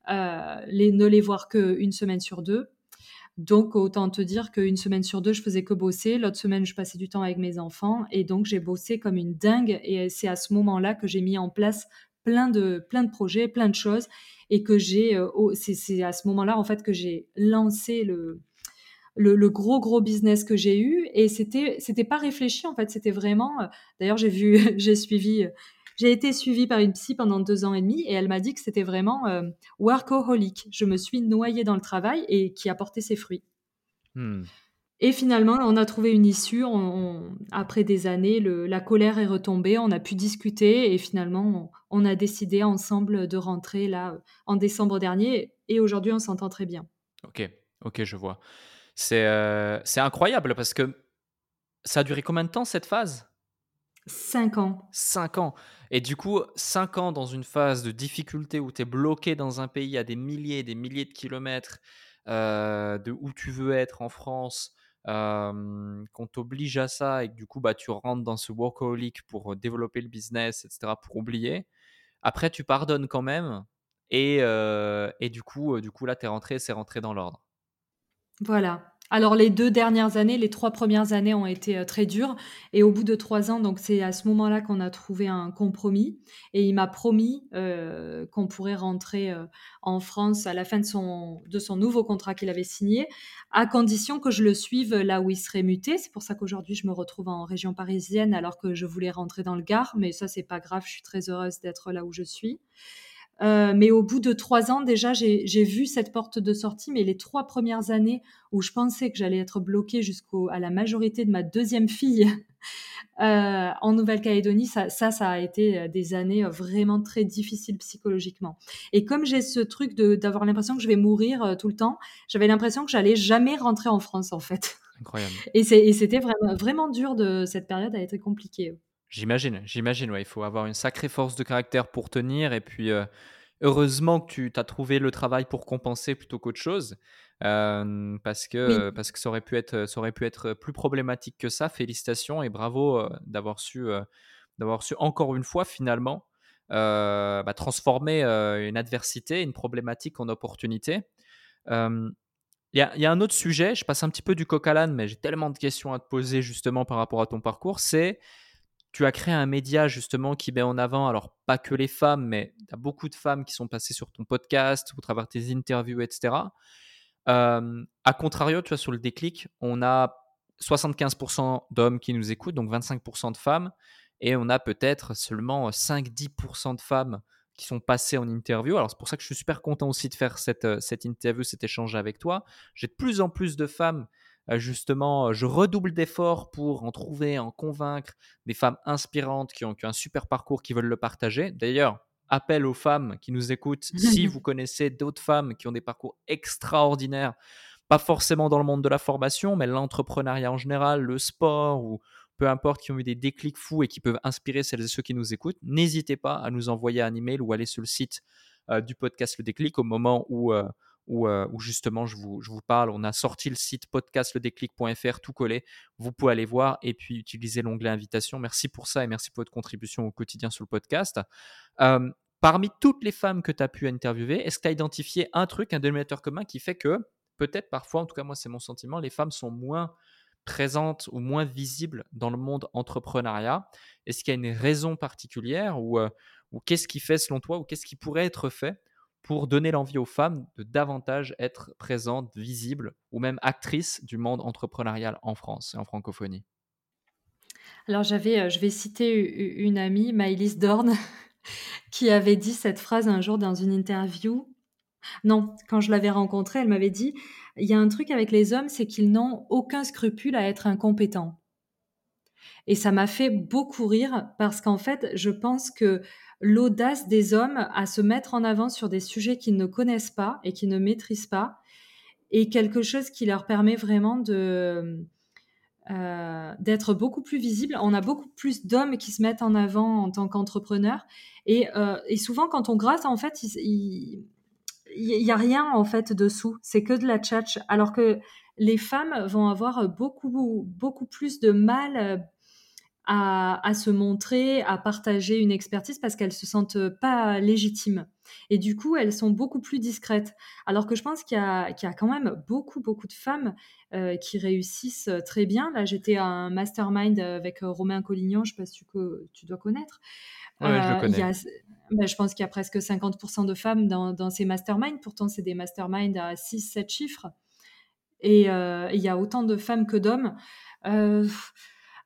les, ne les voir qu'une semaine sur deux. Donc autant te dire qu'une semaine sur deux, je faisais que bosser, l'autre semaine, je passais du temps avec mes enfants, et donc j'ai bossé comme une dingue, et c'est à ce moment-là que j'ai mis en place plein de, plein de projets, plein de choses, et que j'ai, euh, c'est à ce moment-là en fait que j'ai lancé le, le, gros gros business que j'ai eu, et c'était c'était pas réfléchi en fait, c'était vraiment. Euh, d'ailleurs, j'ai vu, j'ai suivi. J'ai été suivie par une psy pendant deux ans et demi et elle m'a dit que c'était vraiment euh, workaholic. Je me suis noyée dans le travail et qui a porté ses fruits. Hmm. Et finalement, on a trouvé une issue. après des années, la colère est retombée, on a pu discuter et finalement, on, a décidé ensemble de rentrer là en décembre dernier. Et aujourd'hui, on s'entend très bien. Ok, ok, je vois. C'est euh, incroyable parce que ça a duré combien de temps cette phase? Cinq ans. Cinq ans. Et du coup, cinq ans dans une phase de difficulté où tu es bloqué dans un pays à des milliers et des milliers de kilomètres euh, de où tu veux être en France, qu'on t'oblige à ça et que du coup, bah, tu rentres dans ce workaholic pour développer le business, etc., pour oublier. Après, tu pardonnes quand même. Et, et du, coup, du coup, là, tu es rentré, c'est rentré dans l'ordre. Voilà. Alors les deux dernières années, les trois premières années ont été euh, très dures et au bout de trois ans, donc c'est à ce moment-là qu'on a trouvé un compromis et il m'a promis euh, qu'on pourrait rentrer euh, en France à la fin de son, de son nouveau contrat qu'il avait signé, à condition que je le suive là où il serait muté. C'est pour ça qu'aujourd'hui je me retrouve en région parisienne alors que je voulais rentrer dans le Gard, mais ça c'est pas grave, je suis très heureuse d'être là où je suis. Euh, mais au bout de trois ans, déjà, j'ai vu cette porte de sortie. Mais les trois premières années où je pensais que j'allais être bloquée jusqu'à la majorité de ma deuxième fille euh, en Nouvelle-Calédonie, ça, ça, ça, a été euh, des années vraiment très difficiles psychologiquement. Et comme j'ai ce truc d'avoir l'impression que je vais mourir tout le temps, j'avais l'impression que j'allais jamais rentrer en France, en fait. Incroyable. Et c'était vraiment, vraiment dur de cette période, a été compliquée. J'imagine, j'imagine, ouais. Il faut avoir une sacrée force de caractère pour tenir. Et puis, euh, heureusement que tu as trouvé le travail pour compenser plutôt qu'autre chose. Euh, parce, que, parce que ça aurait, pu être, ça aurait pu être plus problématique que ça. Félicitations et bravo euh, d'avoir su, d'avoir su encore une fois, finalement, bah, transformer une adversité, une problématique en opportunité. Il y, a, un autre sujet, je passe un petit peu du coq à l'âne, mais j'ai tellement de questions à te poser justement par rapport à ton parcours. C'est, tu as créé un média justement qui met en avant, alors pas que les femmes, mais il y a beaucoup de femmes qui sont passées sur ton podcast, au travers tes interviews, etc. Euh, a contrario, tu vois, sur le déclic, on a 75% d'hommes qui nous écoutent, donc 25% de femmes, et on a peut-être seulement 5-10% de femmes qui sont passées en interview. Alors c'est pour ça que je suis super content aussi de faire cette, euh, cette interview, cet échange avec toi. J'ai de plus en plus de femmes euh, justement, je redouble d'efforts pour en trouver, en convaincre des femmes inspirantes qui ont, qui ont, un super parcours, qui veulent le partager. D'ailleurs, appel aux femmes qui nous écoutent, si vous connaissez d'autres femmes qui ont des parcours extraordinaires, pas forcément dans le monde de la formation, mais l'entrepreneuriat en général, le sport ou peu importe, qui ont eu des déclics fous et qui peuvent inspirer celles et ceux qui nous écoutent, n'hésitez pas à nous envoyer un email ou aller sur le site euh, du podcast Le Déclic au moment où, euh, euh, où, justement je vous, parle. On a sorti le site podcastledéclic.fr tout collé. Vous pouvez aller voir et puis utiliser l'onglet invitation. Merci pour ça et merci pour votre contribution au quotidien sur le podcast. parmi toutes les femmes que tu as pu interviewer, est-ce que tu as identifié un truc, un dénominateur commun qui fait que peut-être parfois, en tout cas moi c'est mon sentiment, les femmes sont moins présentes ou moins visibles dans le monde entrepreneuriat? Est-ce qu'il y a une raison particulière ou, euh, ou qu'est-ce qui fait selon toi ou qu'est-ce qui pourrait être fait pour donner l'envie aux femmes de davantage être présentes, visibles ou même actrices du monde entrepreneurial en France et en francophonie Alors j'avais, euh, je vais citer une amie, Maëlys Dorn, qui avait dit cette phrase un jour dans une interview. Non, quand je l'avais rencontrée, elle m'avait dit, il y a un truc avec les hommes, c'est qu'ils n'ont aucun scrupule à être incompétents. Et ça m'a fait beaucoup rire parce qu'en fait, je pense que l'audace des hommes à se mettre en avant sur des sujets qu'ils ne connaissent pas et qu'ils ne maîtrisent pas est quelque chose qui leur permet vraiment de euh, d'être beaucoup plus visible. On a beaucoup plus d'hommes qui se mettent en avant en tant qu'entrepreneurs et, euh, et, souvent quand on gratte, en fait, il n'y a rien en fait dessous. C'est que de la tchatch. Alors que les femmes vont avoir beaucoup beaucoup plus de mal à, se montrer, à partager une expertise parce qu'elles se sentent pas légitimes. Et du coup, elles sont beaucoup plus discrètes. Alors que je pense qu'il y, a quand même beaucoup, beaucoup de femmes euh, qui réussissent très bien. Là, j'étais à un mastermind avec euh, Romain Collignon, je ne sais pas si tu, tu dois connaître. Oui, je le euh, connais. Ben, je pense qu'il y a presque 50% de femmes dans, dans ces masterminds. Pourtant, c'est des masterminds à 6-7 chiffres. Et il y a autant de femmes que d'hommes.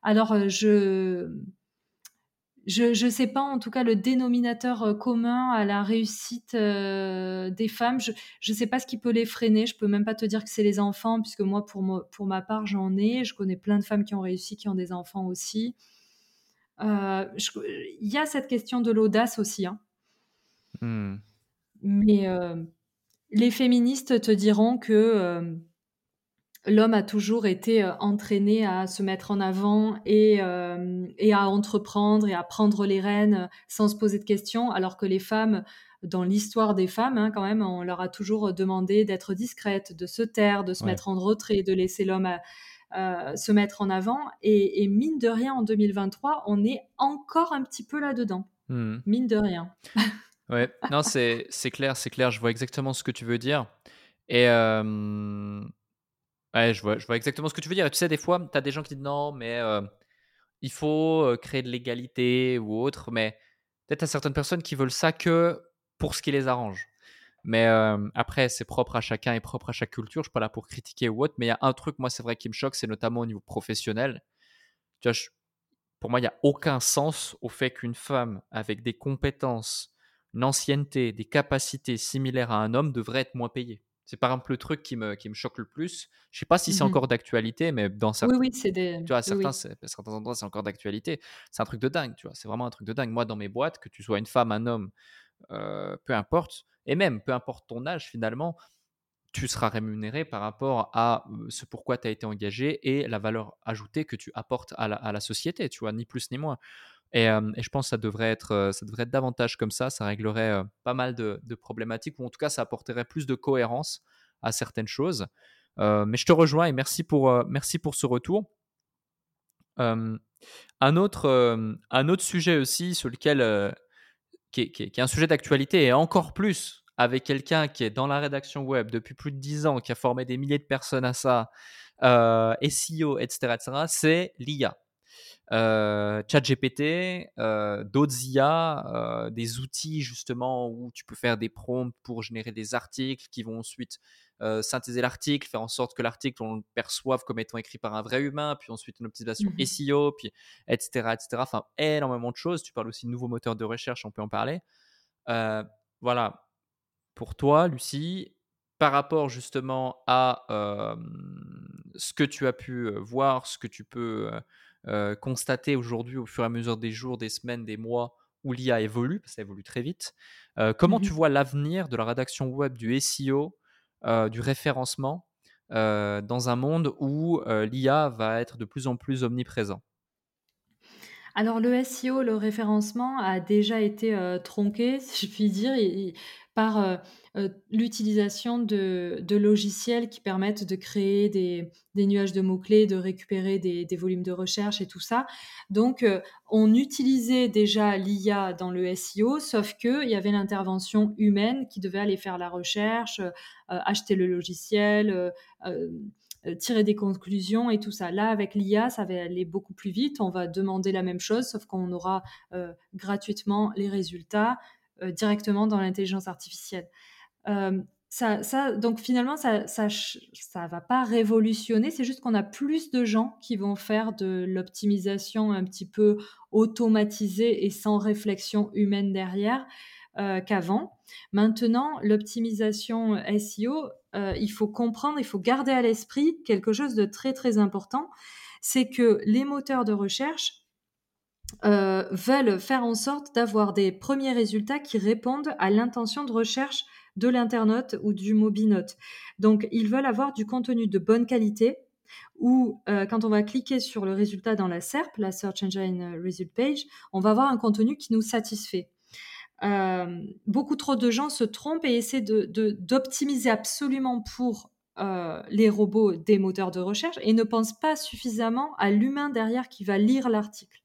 Alors, euh, je je ne sais pas, en tout cas, le dénominateur euh, commun à la réussite euh, des femmes. Je ne sais pas ce qui peut les freiner. Je peux même pas te dire que c'est les enfants, puisque moi, pour, pour ma part, j'en ai. Je connais plein de femmes qui ont réussi, qui ont des enfants aussi. Il y a cette question de l'audace aussi. Hein. Mmh. Mais les féministes te diront que l'homme a toujours été euh, entraîné à se mettre en avant euh, et, à entreprendre et à prendre les rênes euh, sans se poser de questions, alors que les femmes, dans l'histoire des femmes, hein, quand même, on leur a toujours demandé d'être discrètes, de se taire, de se mettre en retrait, de laisser l'homme se mettre en avant. Et, mine de rien, en 2023, on est encore un petit peu là-dedans. Mmh. Mine de rien. ouais, non, c'est clair, c'est clair. Je vois exactement ce que tu veux dire. Et Ouais, je vois, je vois exactement ce que tu veux dire. Et tu sais, des fois, tu as des gens qui disent non, mais euh, il faut euh, créer de l'égalité ou autre. Mais peut-être à certaines personnes qui veulent ça que pour ce qui les arrange. Mais euh, après, c'est propre à chacun et propre à chaque culture. Je suis pas là pour critiquer ou autre. Mais il y a un truc, moi, c'est vrai, qui me choque, c'est notamment au niveau professionnel. Tu vois, pour moi, il n'y a aucun sens au fait qu'une femme avec des compétences, une ancienneté, des capacités similaires à un homme devrait être moins payée. C'est par exemple le truc qui me, qui me choque le plus. Je sais pas si c'est mmh encore d'actualité, mais dans certains, oui, oui, c'est des... tu vois, certains, certains endroits, c'est encore d'actualité. C'est un truc de dingue, tu vois. C'est vraiment un truc de dingue. Moi, dans mes boîtes, que tu sois une femme, un homme, euh, peu importe, et même peu importe ton âge, finalement, tu seras rémunéré par rapport à ce pourquoi tu as été engagé et la valeur ajoutée que tu apportes à la, à la société, tu vois, ni plus ni moins. Et, je pense que ça devrait, être, davantage comme ça. Ça réglerait pas mal de, problématiques, ou en tout cas, ça apporterait plus de cohérence à certaines choses. mais je te rejoins et merci pour, ce retour. un, autre, sujet aussi sur lequel qui est, un sujet d'actualité et encore plus avec quelqu'un qui est dans la rédaction web depuis plus de 10 ans, qui a formé des milliers de personnes à ça, SEO, etc., etc., c'est l'IA. Euh, ChatGPT, euh, d'autres IA, euh, des outils justement où tu peux faire des prompts pour générer des articles qui vont ensuite synthétiser l'article, faire en sorte que l'article on le perçoive comme étant écrit par un vrai humain, puis ensuite une optimisation mmh SEO, puis etc., etc. Enfin, énormément de choses. Tu parles aussi de nouveaux moteurs de recherche, on peut en parler. voilà. Pour toi, Lucie, par rapport justement à ce que tu as pu voir, ce que tu peux constater aujourd'hui au fur et à mesure des jours, des semaines, des mois où l'IA évolue, parce que ça évolue très vite. comment tu mmh vois l'avenir de la rédaction web, du SEO, du référencement dans un monde où l'IA va être de plus en plus omniprésent? Alors le SEO, le référencement a déjà été, tronqué, si je puis dire, par, l'utilisation de logiciels qui permettent de créer des nuages de mots-clés, de récupérer des volumes de recherche et tout ça. Donc, on utilisait déjà l'IA dans le SEO, sauf qu'il y avait l'intervention humaine qui devait aller faire la recherche, acheter le logiciel, euh, tirer des conclusions et tout ça. Là, avec l'IA, ça va aller beaucoup plus vite. On va demander la même chose, sauf qu'on aura euh, gratuitement les résultats euh, directement dans l'intelligence artificielle. Ça, ça, donc finalement, ça, ça, ça va pas révolutionner. C'est juste qu'on a plus de gens qui vont faire de l'optimisation un petit peu automatisée et sans réflexion humaine derrière qu'avant. Maintenant, l'optimisation SEO, euh, il faut comprendre, il faut garder à l'esprit quelque chose de très très important, c'est que les moteurs de recherche euh, veulent faire en sorte d'avoir des premiers résultats qui répondent à l'intention de recherche de l'internaute ou du mobinote. Donc, ils veulent avoir du contenu de bonne qualité euh, quand on va cliquer sur le résultat dans la SERP, la Search Engine Result Page, on va avoir un contenu qui nous satisfait. Euh, beaucoup trop de gens se trompent et essaient d'optimiser absolument pour euh, les robots des moteurs de recherche et ne pensent pas suffisamment à l'humain derrière qui va lire l'article.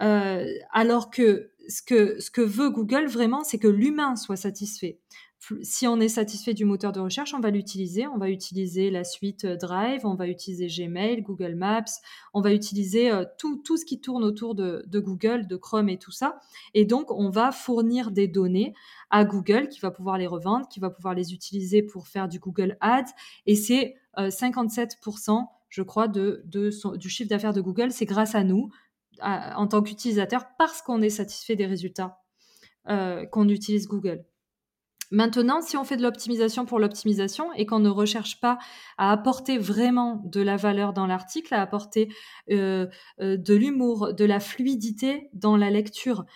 Euh, alors que ce, que ce que veut Google vraiment, c'est que l'humain soit satisfait si on est satisfait du moteur de recherche, on va l'utiliser. On va utiliser la suite euh, Drive, on va utiliser Gmail, Google Maps, on va utiliser euh, tout, ce qui tourne autour de, Google, de Chrome et tout ça. Et donc, on va fournir des données à Google qui va pouvoir les revendre, qui va pouvoir les utiliser pour faire du Google Ads. Et c'est 57%, euh, je crois, du chiffre d'affaires de Google. C'est grâce à nous, en tant qu'utilisateurs, parce qu'on est satisfait des résultats qu'on utilise Google. Maintenant, si on fait de l'optimisation pour l'optimisation et qu'on ne recherche pas à apporter vraiment de la valeur dans l'article, à apporter euh, euh, de l'humour, de la fluidité dans la lecture,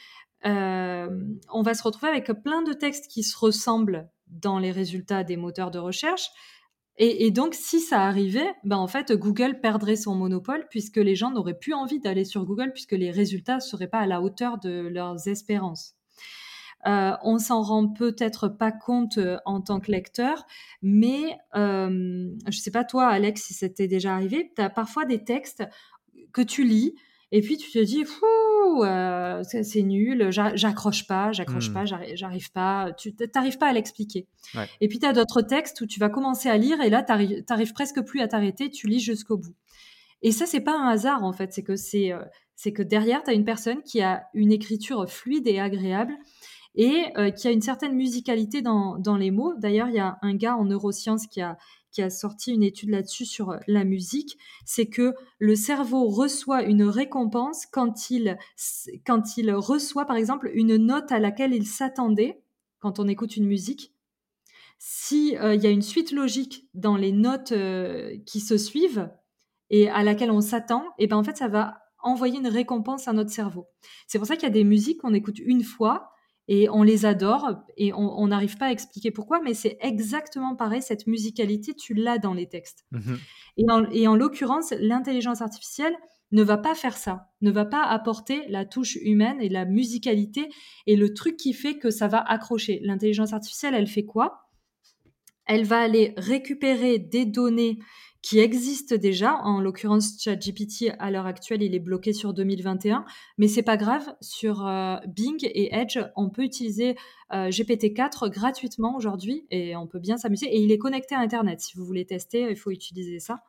euh, on va se retrouver avec plein de textes qui se ressemblent dans les résultats des moteurs de recherche. Et, donc, si ça arrivait, ben en fait, Google perdrait son monopole puisque les gens n'auraient plus envie d'aller sur Google puisque les résultats ne seraient pas à la hauteur de leurs espérances. Euh, on s'en rend peut-être pas compte euh, en tant que lecteur, mais euh, je sais pas toi, Alex, si c'était déjà arrivé, tu as parfois des textes que tu lis et puis tu te dis, fou, euh, c'est nul, j'accroche pas, j'accroche hmm. pas, j'arrive pas, tu n'arrives pas à l'expliquer. Et puis tu as d'autres textes où tu vas commencer à lire et là, tu n'arrives presque plus à t'arrêter, tu lis jusqu'au bout. Et ça, c'est pas un hasard en fait, c'est que c'est c'est que derrière, tu as une personne qui a une écriture fluide et agréable et euh, qui a une certaine musicalité dans, les mots. D'ailleurs, il y a un gars en neurosciences qui a, sorti une étude là-dessus sur euh, la musique, c'est que le cerveau reçoit une récompense quand il, reçoit, par exemple, une note à laquelle il s'attendait quand on écoute une musique. S'il euh, y a une suite logique dans les notes qui se suivent et à laquelle on s'attend, et ben en fait, ça va envoyer une récompense à notre cerveau. C'est pour ça qu'il y a des musiques qu'on écoute une fois et on les adore et on n'arrive pas à expliquer pourquoi, mais c'est exactement pareil, cette musicalité, tu l'as dans les textes. Mmh et en, l'occurrence, l'intelligence artificielle ne va pas faire ça, ne va pas apporter la touche humaine et la musicalité et le truc qui fait que ça va accrocher. L'intelligence artificielle, elle fait quoi? Elle va aller récupérer des données qui existent déjà. En l'occurrence, ChatGPT, à l'heure actuelle, il est bloqué sur 2021, mais c'est pas grave. Sur euh, Bing et Edge, on peut utiliser euh, GPT-4 gratuitement aujourd'hui et on peut bien s'amuser. Et il est connecté à Internet. Si vous voulez tester, il faut utiliser ça.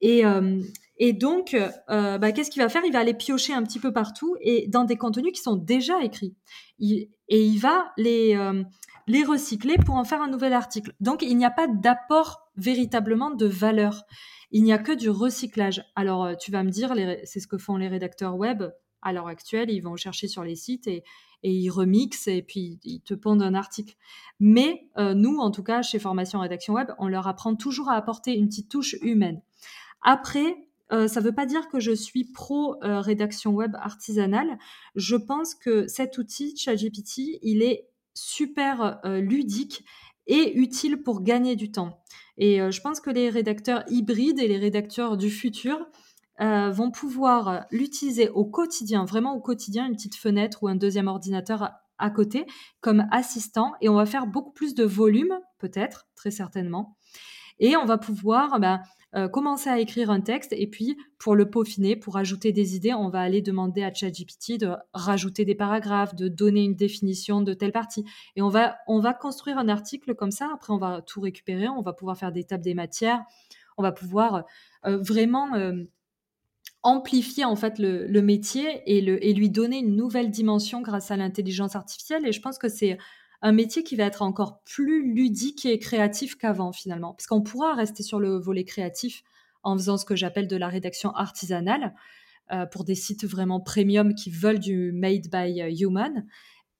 Et, euh, et donc, bah, qu'est-ce qu'il va faire? Il va aller piocher un petit peu partout et dans des contenus qui sont déjà écrits. et il va les les recycler pour en faire un nouvel article. Donc, il n'y a pas d'apport véritablement de valeur. Il n'y a que du recyclage. Alors, euh, tu vas me dire, c'est ce que font les rédacteurs web à l'heure actuelle. Ils vont chercher sur les sites et, ils remixent et puis ils te pondent un article. Mais euh, nous, en tout cas, chez Formation Rédaction Web, on leur apprend toujours à apporter une petite touche humaine. Après, euh, ça ne veut pas dire que je suis pro rédaction web artisanale. Je pense que cet outil, ChatGPT, il est super ludique et utile pour gagner du temps. Et euh, je pense que les rédacteurs hybrides et les rédacteurs du futur euh, vont pouvoir l'utiliser au quotidien, vraiment au quotidien, une petite fenêtre ou un deuxième ordinateur à côté comme assistant et on va faire beaucoup plus de volume, peut-être, très certainement. Et on va pouvoir bah, euh, commencer à écrire un texte et puis pour le peaufiner, pour ajouter des idées, on va aller demander à ChatGPT de rajouter des paragraphes, de donner une définition de telle partie. Et on va, on va construire un article comme ça. Après, on va tout récupérer, on va pouvoir faire des tables des matières, on va pouvoir euh, vraiment euh, amplifier en fait le, le métier et, le, et lui donner une nouvelle dimension grâce à l'intelligence artificielle. Et je pense que c'est un métier qui va être encore plus ludique et créatif qu'avant finalement, parce qu'on pourra rester sur le volet créatif en faisant ce que j'appelle de la rédaction artisanale euh, pour des sites vraiment premium qui veulent du made by human.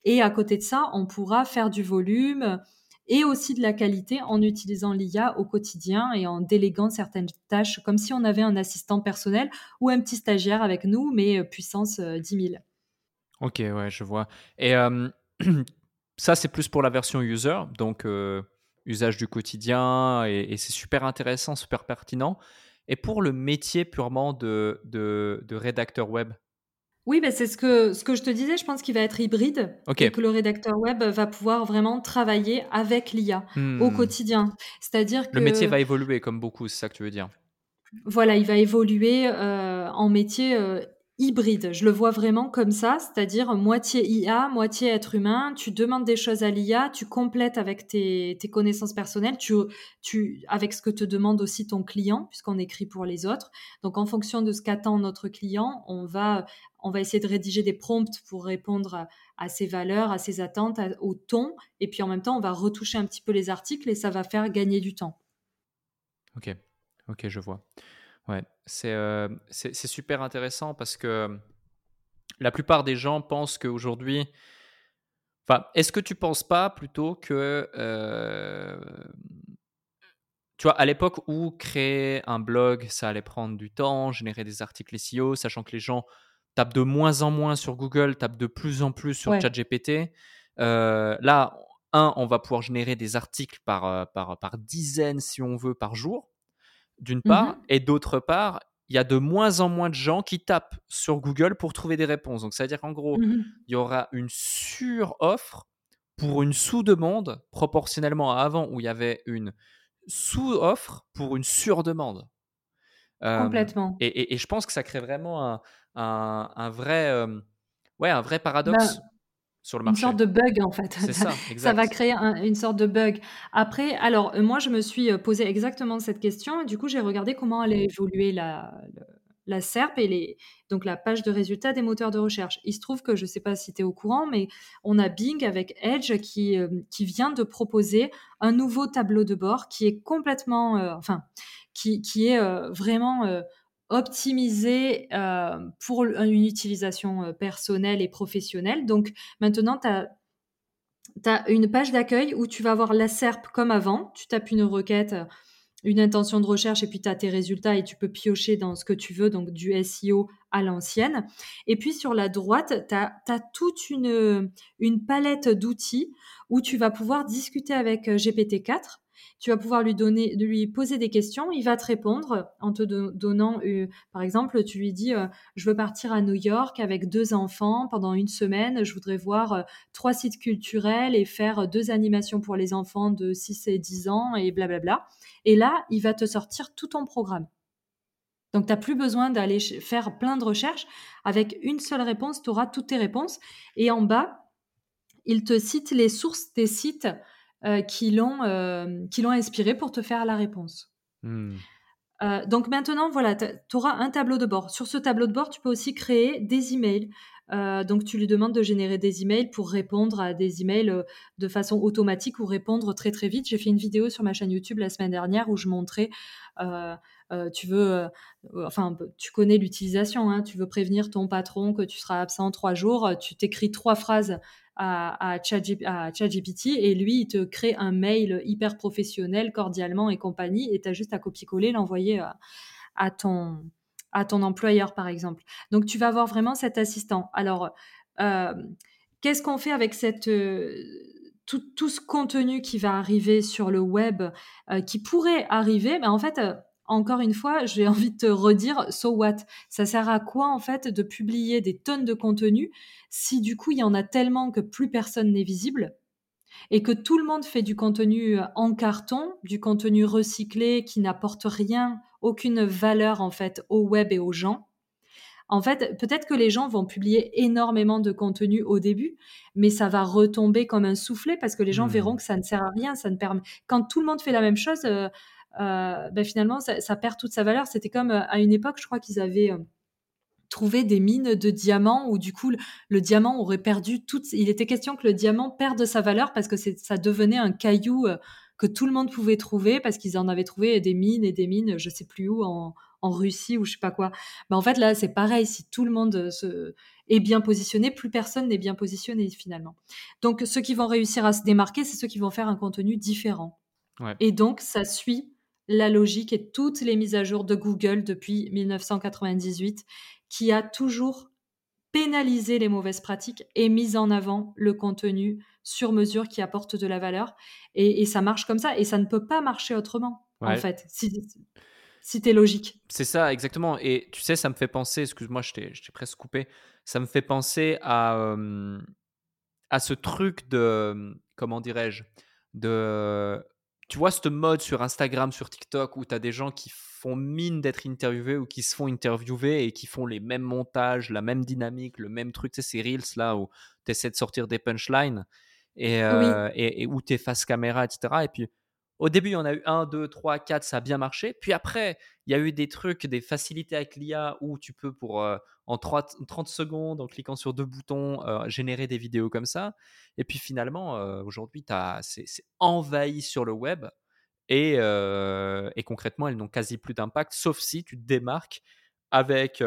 Et à côté de ça, on pourra faire du volume et aussi de la qualité en utilisant l'IA au quotidien et en déléguant certaines tâches comme si on avait un assistant personnel ou un petit stagiaire avec nous, mais euh, puissance 10 euh, 000. Ok, ouais, je vois. Et Ça, c'est plus pour la version user, donc euh, usage du quotidien, et, c'est super intéressant, super pertinent. Et pour le métier purement de, de, rédacteur web? Oui, bah, c'est ce que, ce que je te disais, je pense qu'il va être hybride et que le rédacteur web va pouvoir vraiment travailler avec l'IA au hmm. quotidien. C'est-à-dire que... Le métier va évoluer comme beaucoup, c'est ça que tu veux dire? Voilà, il va évoluer euh, en métier euh, hybride. Je le vois vraiment comme ça, c'est-à-dire moitié IA, moitié être humain. Tu demandes des choses à l'IA, tu complètes avec tes, connaissances personnelles, tu, avec ce que te demande aussi ton client, puisqu'on écrit pour les autres. Donc, en fonction de ce qu'attend notre client, on va, on va essayer de rédiger des prompts pour répondre à, ses valeurs, à ses attentes, au ton. Et puis, en même temps, on va retoucher un petit peu les articles et ça va faire gagner du temps. Ok, ok, je vois. Ouais, c'est c'est super intéressant parce que la plupart des gens pensent qu'aujourd'hui. Enfin, est-ce que tu penses pas plutôt que. tu vois, à l'époque où créer un blog, ça allait prendre du temps, générer des articles SEO, sachant que les gens tapent de moins en moins sur Google, tapent de plus en plus sur ChatGPT. là, un, on va pouvoir générer des articles par, par, par dizaines, si on veut, par jour d'une mmh part, et d'autre part, il y a de moins en moins de gens qui tapent sur Google pour trouver des réponses. Donc, c'est-à-dire qu'en gros, mmh il y aura une sur-offre pour une sous-demande proportionnellement à avant où il y avait une sous-offre pour une sur-demande. Complètement. Et, je pense que ça crée vraiment un, vrai, ouais, un vrai bah, Une sorte de bug en fait. C'est ça, Ça va créer une sorte de bug. Après, alors moi je me suis euh, posé exactement cette question et du coup j'ai regardé comment allait évoluer la, la SERP et les, donc la page de résultats des moteurs de recherche. Il se trouve que je ne sais pas si tu es au courant, mais on a Bing avec Edge qui, euh, qui vient de proposer un nouveau tableau de bord qui est complètement, euh, enfin, qui, qui est vraiment optimisé euh, pour une utilisation euh, personnelle et professionnelle. Donc maintenant, tu as, une page d'accueil où tu vas avoir la SERP comme avant. Tu tapes une requête, euh, une intention de recherche et puis tu as tes résultats et tu peux piocher dans ce que tu veux, donc du SEO à l'ancienne. Et puis sur la droite, tu as, toute une, une palette d'outils où tu vas pouvoir discuter avec GPT-4 tu vas pouvoir lui donner, lui poser des questions. Il va te répondre en te donnant, euh, par exemple, tu lui dis, euh, je veux partir à New York avec deux enfants pendant une semaine. Je voudrais voir euh, trois sites culturels et faire deux animations pour les enfants de 6 et 10 ans et blablabla. Et là, il va te sortir tout ton programme. Donc, tu n'as plus besoin d'aller faire plein de recherches. Avec une seule réponse, tu auras toutes tes réponses. Et en bas, il te cite les sources des sites qui l'ont euh, qui l'ont inspiré pour te faire la réponse. Hmm. Euh, donc maintenant, voilà, tu auras un tableau de bord. Sur ce tableau de bord, tu peux aussi créer des emails. donc tu lui demandes de générer des emails pour répondre à des emails de façon automatique ou répondre très très vite. J'ai fait une vidéo sur ma chaîne YouTube la semaine dernière où je montrais, tu veux, enfin tu connais l'utilisation, hein. tu veux prévenir ton patron que tu seras absent trois jours, tu t'écris trois phrases à, à, ChatGPT et lui, il te crée un mail hyper professionnel, cordialement et compagnie, et tu as juste à copier-coller, l'envoyer à, à, ton, à ton employeur, par exemple. Donc, tu vas avoir vraiment cet assistant. Alors, euh, qu'est-ce qu'on fait avec cette... Euh, tout, tout, ce contenu qui va arriver sur le web, euh, qui pourrait arriver, ben, en fait, encore une fois, j'ai envie de te redire, so what? Ça sert à quoi en fait de publier des tonnes de contenu si du coup il y en a tellement que plus personne n'est visible et que tout le monde fait du contenu euh, en carton, du contenu recyclé qui n'apporte rien, aucune valeur en fait au web et aux gens? En fait, peut-être que les gens vont publier énormément de contenu au début, mais ça va retomber comme un soufflet parce que les gens mmh. verront que ça ne sert à rien. Ça ne permet. Quand tout le monde fait la même chose, euh, euh, ben finalement, ça, perd toute sa valeur. C'était comme euh, à une époque, je crois qu'ils avaient euh, trouvé des mines de diamants où du coup le, diamant aurait perdu toute. Il était question que le diamant perde sa valeur parce que ça devenait un caillou que tout le monde pouvait trouver parce qu'ils en avaient trouvé des mines et des mines, je sais plus où, en, Russie ou je sais pas quoi. Ben en fait, là, c'est pareil. Si tout le monde se, est bien positionné, plus personne n'est bien positionné finalement. Donc, ceux qui vont réussir à se démarquer, c'est ceux qui vont faire un contenu différent. Et donc, ça suit la logique et toutes les mises à jour de Google depuis 1998, qui a toujours pénalisé les mauvaises pratiques et mis en avant le contenu sur mesure qui apporte de la valeur. Et, ça marche comme ça, et ça ne peut pas marcher autrement, en fait, si, si tu es logique. C'est ça, exactement. Et tu sais, ça me fait penser, excuse-moi, je t'ai presque coupé, ça me fait penser à, euh, à ce truc de, comment dirais-je, de tu vois, ce mode sur Instagram, sur TikTok, où tu as des gens qui font mine d'être interviewés ou qui se font interviewer et qui font les mêmes montages, la même dynamique, le même truc. Tu sais, ces reels là où tu essaies de sortir des punchlines et, euh, et, où tu es face caméra, etc. Et puis, au début, il y en a eu un, deux, trois, quatre, ça a bien marché. Puis après, il y a eu des trucs, des facilités avec l'IA où tu peux, pour euh, en 30 secondes, en cliquant sur deux boutons, euh, générer des vidéos comme ça. Et puis finalement, euh, aujourd'hui, c'est envahi sur le web. Et, et concrètement, elles n'ont quasi plus d'impact, sauf si tu te démarques avec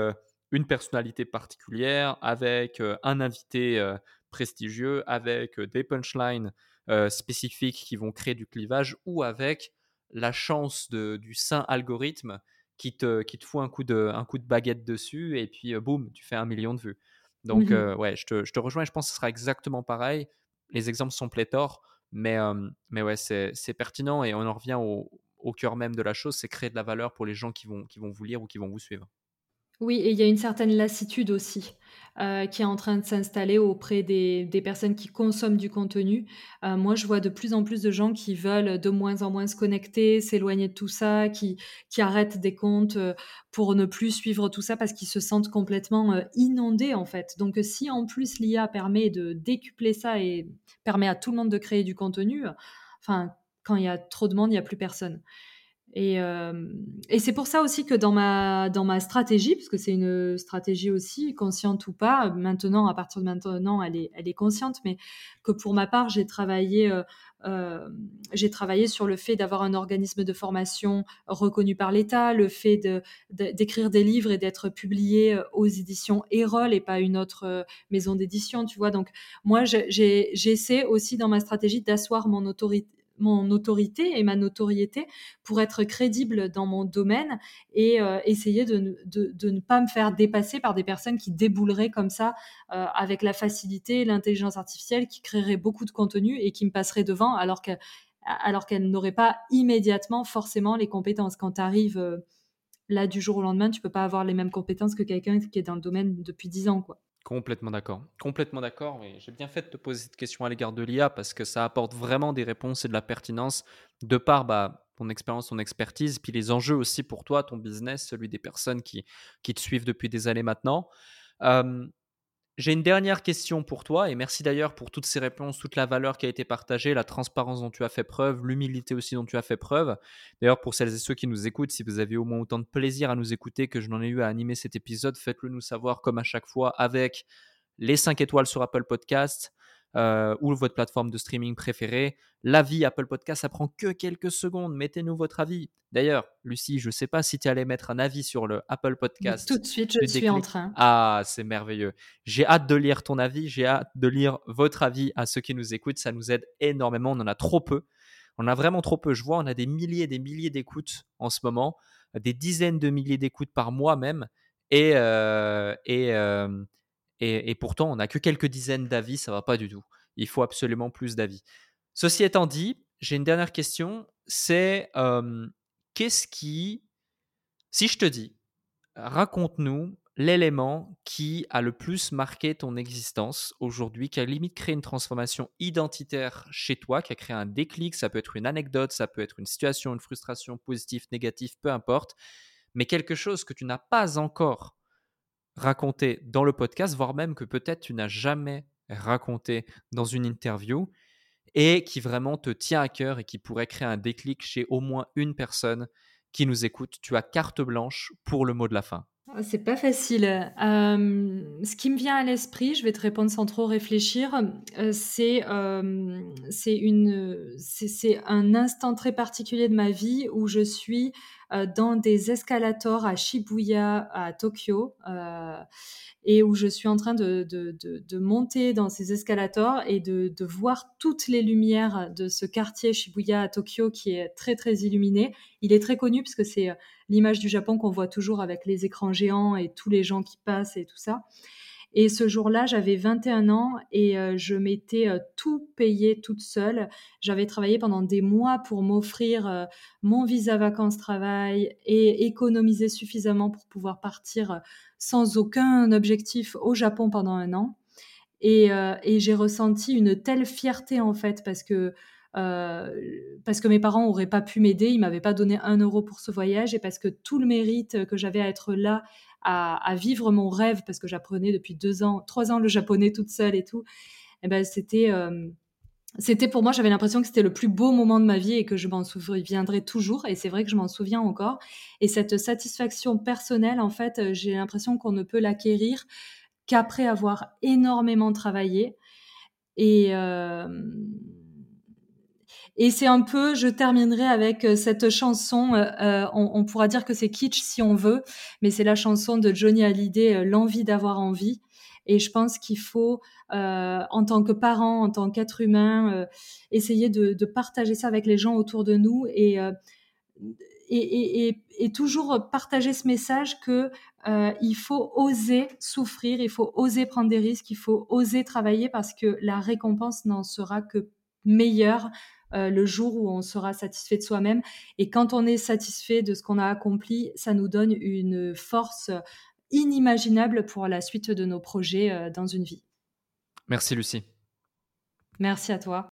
une personnalité particulière, avec un invité prestigieux, avec des punchlines euh, spécifiques qui vont créer du clivage ou avec la chance de, du saint algorithme qui te, qui te fout un coup, de, un coup de baguette dessus et puis euh, boum, tu fais un million de vues. Donc, euh, ouais, je te, je te, rejoins et je pense que ce sera exactement pareil. Les exemples sont pléthores, mais, mais ouais, c'est pertinent et on en revient au, au cœur même de la chose c'est créer de la valeur pour les gens qui vont, qui vont vous lire ou qui vont vous suivre. Oui, et il y a une certaine lassitude aussi euh, qui est en train de s'installer auprès des, personnes qui consomment du contenu. Euh, moi, je vois de plus en plus de gens qui veulent de moins en moins se connecter, s'éloigner de tout ça, qui, arrêtent des comptes euh, pour ne plus suivre tout ça parce qu'ils se sentent complètement inondés en fait. Donc, si en plus l'IA permet de décupler ça et permet à tout le monde de créer du contenu, quand il y a trop de monde, il n'y a plus personne. Et, euh, et c'est pour ça aussi que dans ma, dans ma stratégie, parce que c'est une stratégie aussi, consciente ou pas, maintenant, à partir de maintenant, elle est, elle est consciente, mais que pour ma part, j'ai travaillé, euh, euh j'ai travaillé sur le fait d'avoir un organisme de formation reconnu par l'État, le fait d'écrire des livres et d'être publié aux éditions Erol et pas une autre maison d'édition, tu vois. Donc, moi, j'ai, j'essaie aussi dans ma stratégie d'asseoir mon autorité mon autorité et ma notoriété pour être crédible dans mon domaine et euh, essayer de, ne pas me faire dépasser par des personnes qui débouleraient comme ça euh, avec la facilité, l'intelligence artificielle, qui créeraient beaucoup de contenu et qui me passeraient devant alors qu'elles alors n'aurait pas immédiatement forcément les compétences. Quand tu arrives là du jour au lendemain, tu peux pas avoir les mêmes compétences que quelqu'un qui est dans le domaine depuis 10 ans. Quoi. Complètement d'accord. Complètement d'accord. J'ai bien fait de te poser cette question à l'égard de l'IA parce que ça apporte vraiment des réponses et de la pertinence de par bah, ton expérience, ton expertise, puis les enjeux aussi pour toi, ton business, celui des personnes qui, qui te suivent depuis des années maintenant. J'ai une dernière question pour toi et merci d'ailleurs pour toutes ces réponses, toute la valeur qui a été partagée, la transparence dont tu as fait preuve, l'humilité aussi dont tu as fait preuve. D'ailleurs, pour celles et ceux qui nous écoutent, si vous avez au moins autant de plaisir à nous écouter que je n'en ai eu à animer cet épisode, faites-le nous savoir comme à chaque fois avec les 5 étoiles sur Apple Podcast, euh, ou votre plateforme de streaming préférée. L'avis Apple Podcast, ça prend que quelques secondes. Mettez-nous votre avis. D'ailleurs, Lucie, je ne sais pas si tu allais mettre un avis sur le Apple Podcast. tout de suite, je suis en train. Ah, c'est merveilleux. J'ai hâte de lire ton avis. J'ai hâte de lire votre avis à ceux qui nous écoutent. Ça nous aide énormément. On en a trop peu. On a vraiment trop peu. Je vois, on a des milliers et des milliers d'écoutes en ce moment, des dizaines de milliers d'écoutes par mois même. Et, euh, et, euh, et, pourtant, on n'a que quelques dizaines d'avis, ça va pas du tout. Il faut absolument plus d'avis. Ceci étant dit, j'ai une dernière question. C'est qu'est-ce qui, si je te dis, raconte-nous l'élément qui a le plus marqué ton existence aujourd'hui, qui a limite créé une transformation identitaire chez toi, qui a créé un déclic, ça peut être une anecdote, ça peut être une situation, une frustration positive, négative, peu importe, mais quelque chose que tu n'as pas encore raconter dans le podcast, voire même que peut-être tu n'as jamais raconté dans une interview et qui vraiment te tient à cœur et qui pourrait créer un déclic chez au moins une personne qui nous écoute. Tu as carte blanche pour le mot de la fin. Ah, c'est pas facile. ce qui me vient à l'esprit, je vais te répondre sans trop réfléchir, c'est c'est un instant très particulier de ma vie où je suis dans des escalators à Shibuya, à Tokyo, et où je suis en train de, de, monter dans ces escalators et de, voir toutes les lumières de ce quartier Shibuya à Tokyo qui est très très illuminé. Il est très connu puisque c'est l'image du Japon qu'on voit toujours avec les écrans géants et tous les gens qui passent et tout ça. Et ce jour-là, j'avais 21 ans et euh, je m'étais euh, tout payé toute seule. J'avais travaillé pendant des mois pour m'offrir euh, mon visa vacances-travail et économiser suffisamment pour pouvoir partir sans aucun objectif au Japon pendant un an. Et, j'ai ressenti une telle fierté en fait parce que parce que mes parents n'auraient pas pu m'aider, ils m'avaient pas donné un euro pour ce voyage et parce que tout le mérite que j'avais à être là, à, vivre mon rêve, parce que j'apprenais depuis deux ans, trois ans le japonais toute seule et tout, et eh ben c'était c'était pour moi, j'avais l'impression que c'était le plus beau moment de ma vie et que je m'en souviendrai toujours. Et c'est vrai que je m'en souviens encore. Et cette satisfaction personnelle, en fait, j'ai l'impression qu'on ne peut l'acquérir qu'après avoir énormément travaillé. Et, et c'est un peu, je terminerai avec euh, cette chanson, euh, euh, on, pourra dire que c'est kitsch si on veut, mais c'est la chanson de Johnny Hallyday, L'envie d'avoir envie. Et je pense qu'il faut, en tant que parent, en tant qu'être humain, essayer de, partager ça avec les gens autour de nous et, et, et, toujours partager ce message que il faut oser souffrir, il faut oser prendre des risques, il faut oser travailler parce que la récompense n'en sera que meilleure euh, le jour où on sera satisfait de soi-même. Et quand on est satisfait de ce qu'on a accompli, ça nous donne une force inimaginable pour la suite de nos projets euh, dans une vie. Merci Lucie. Merci à toi.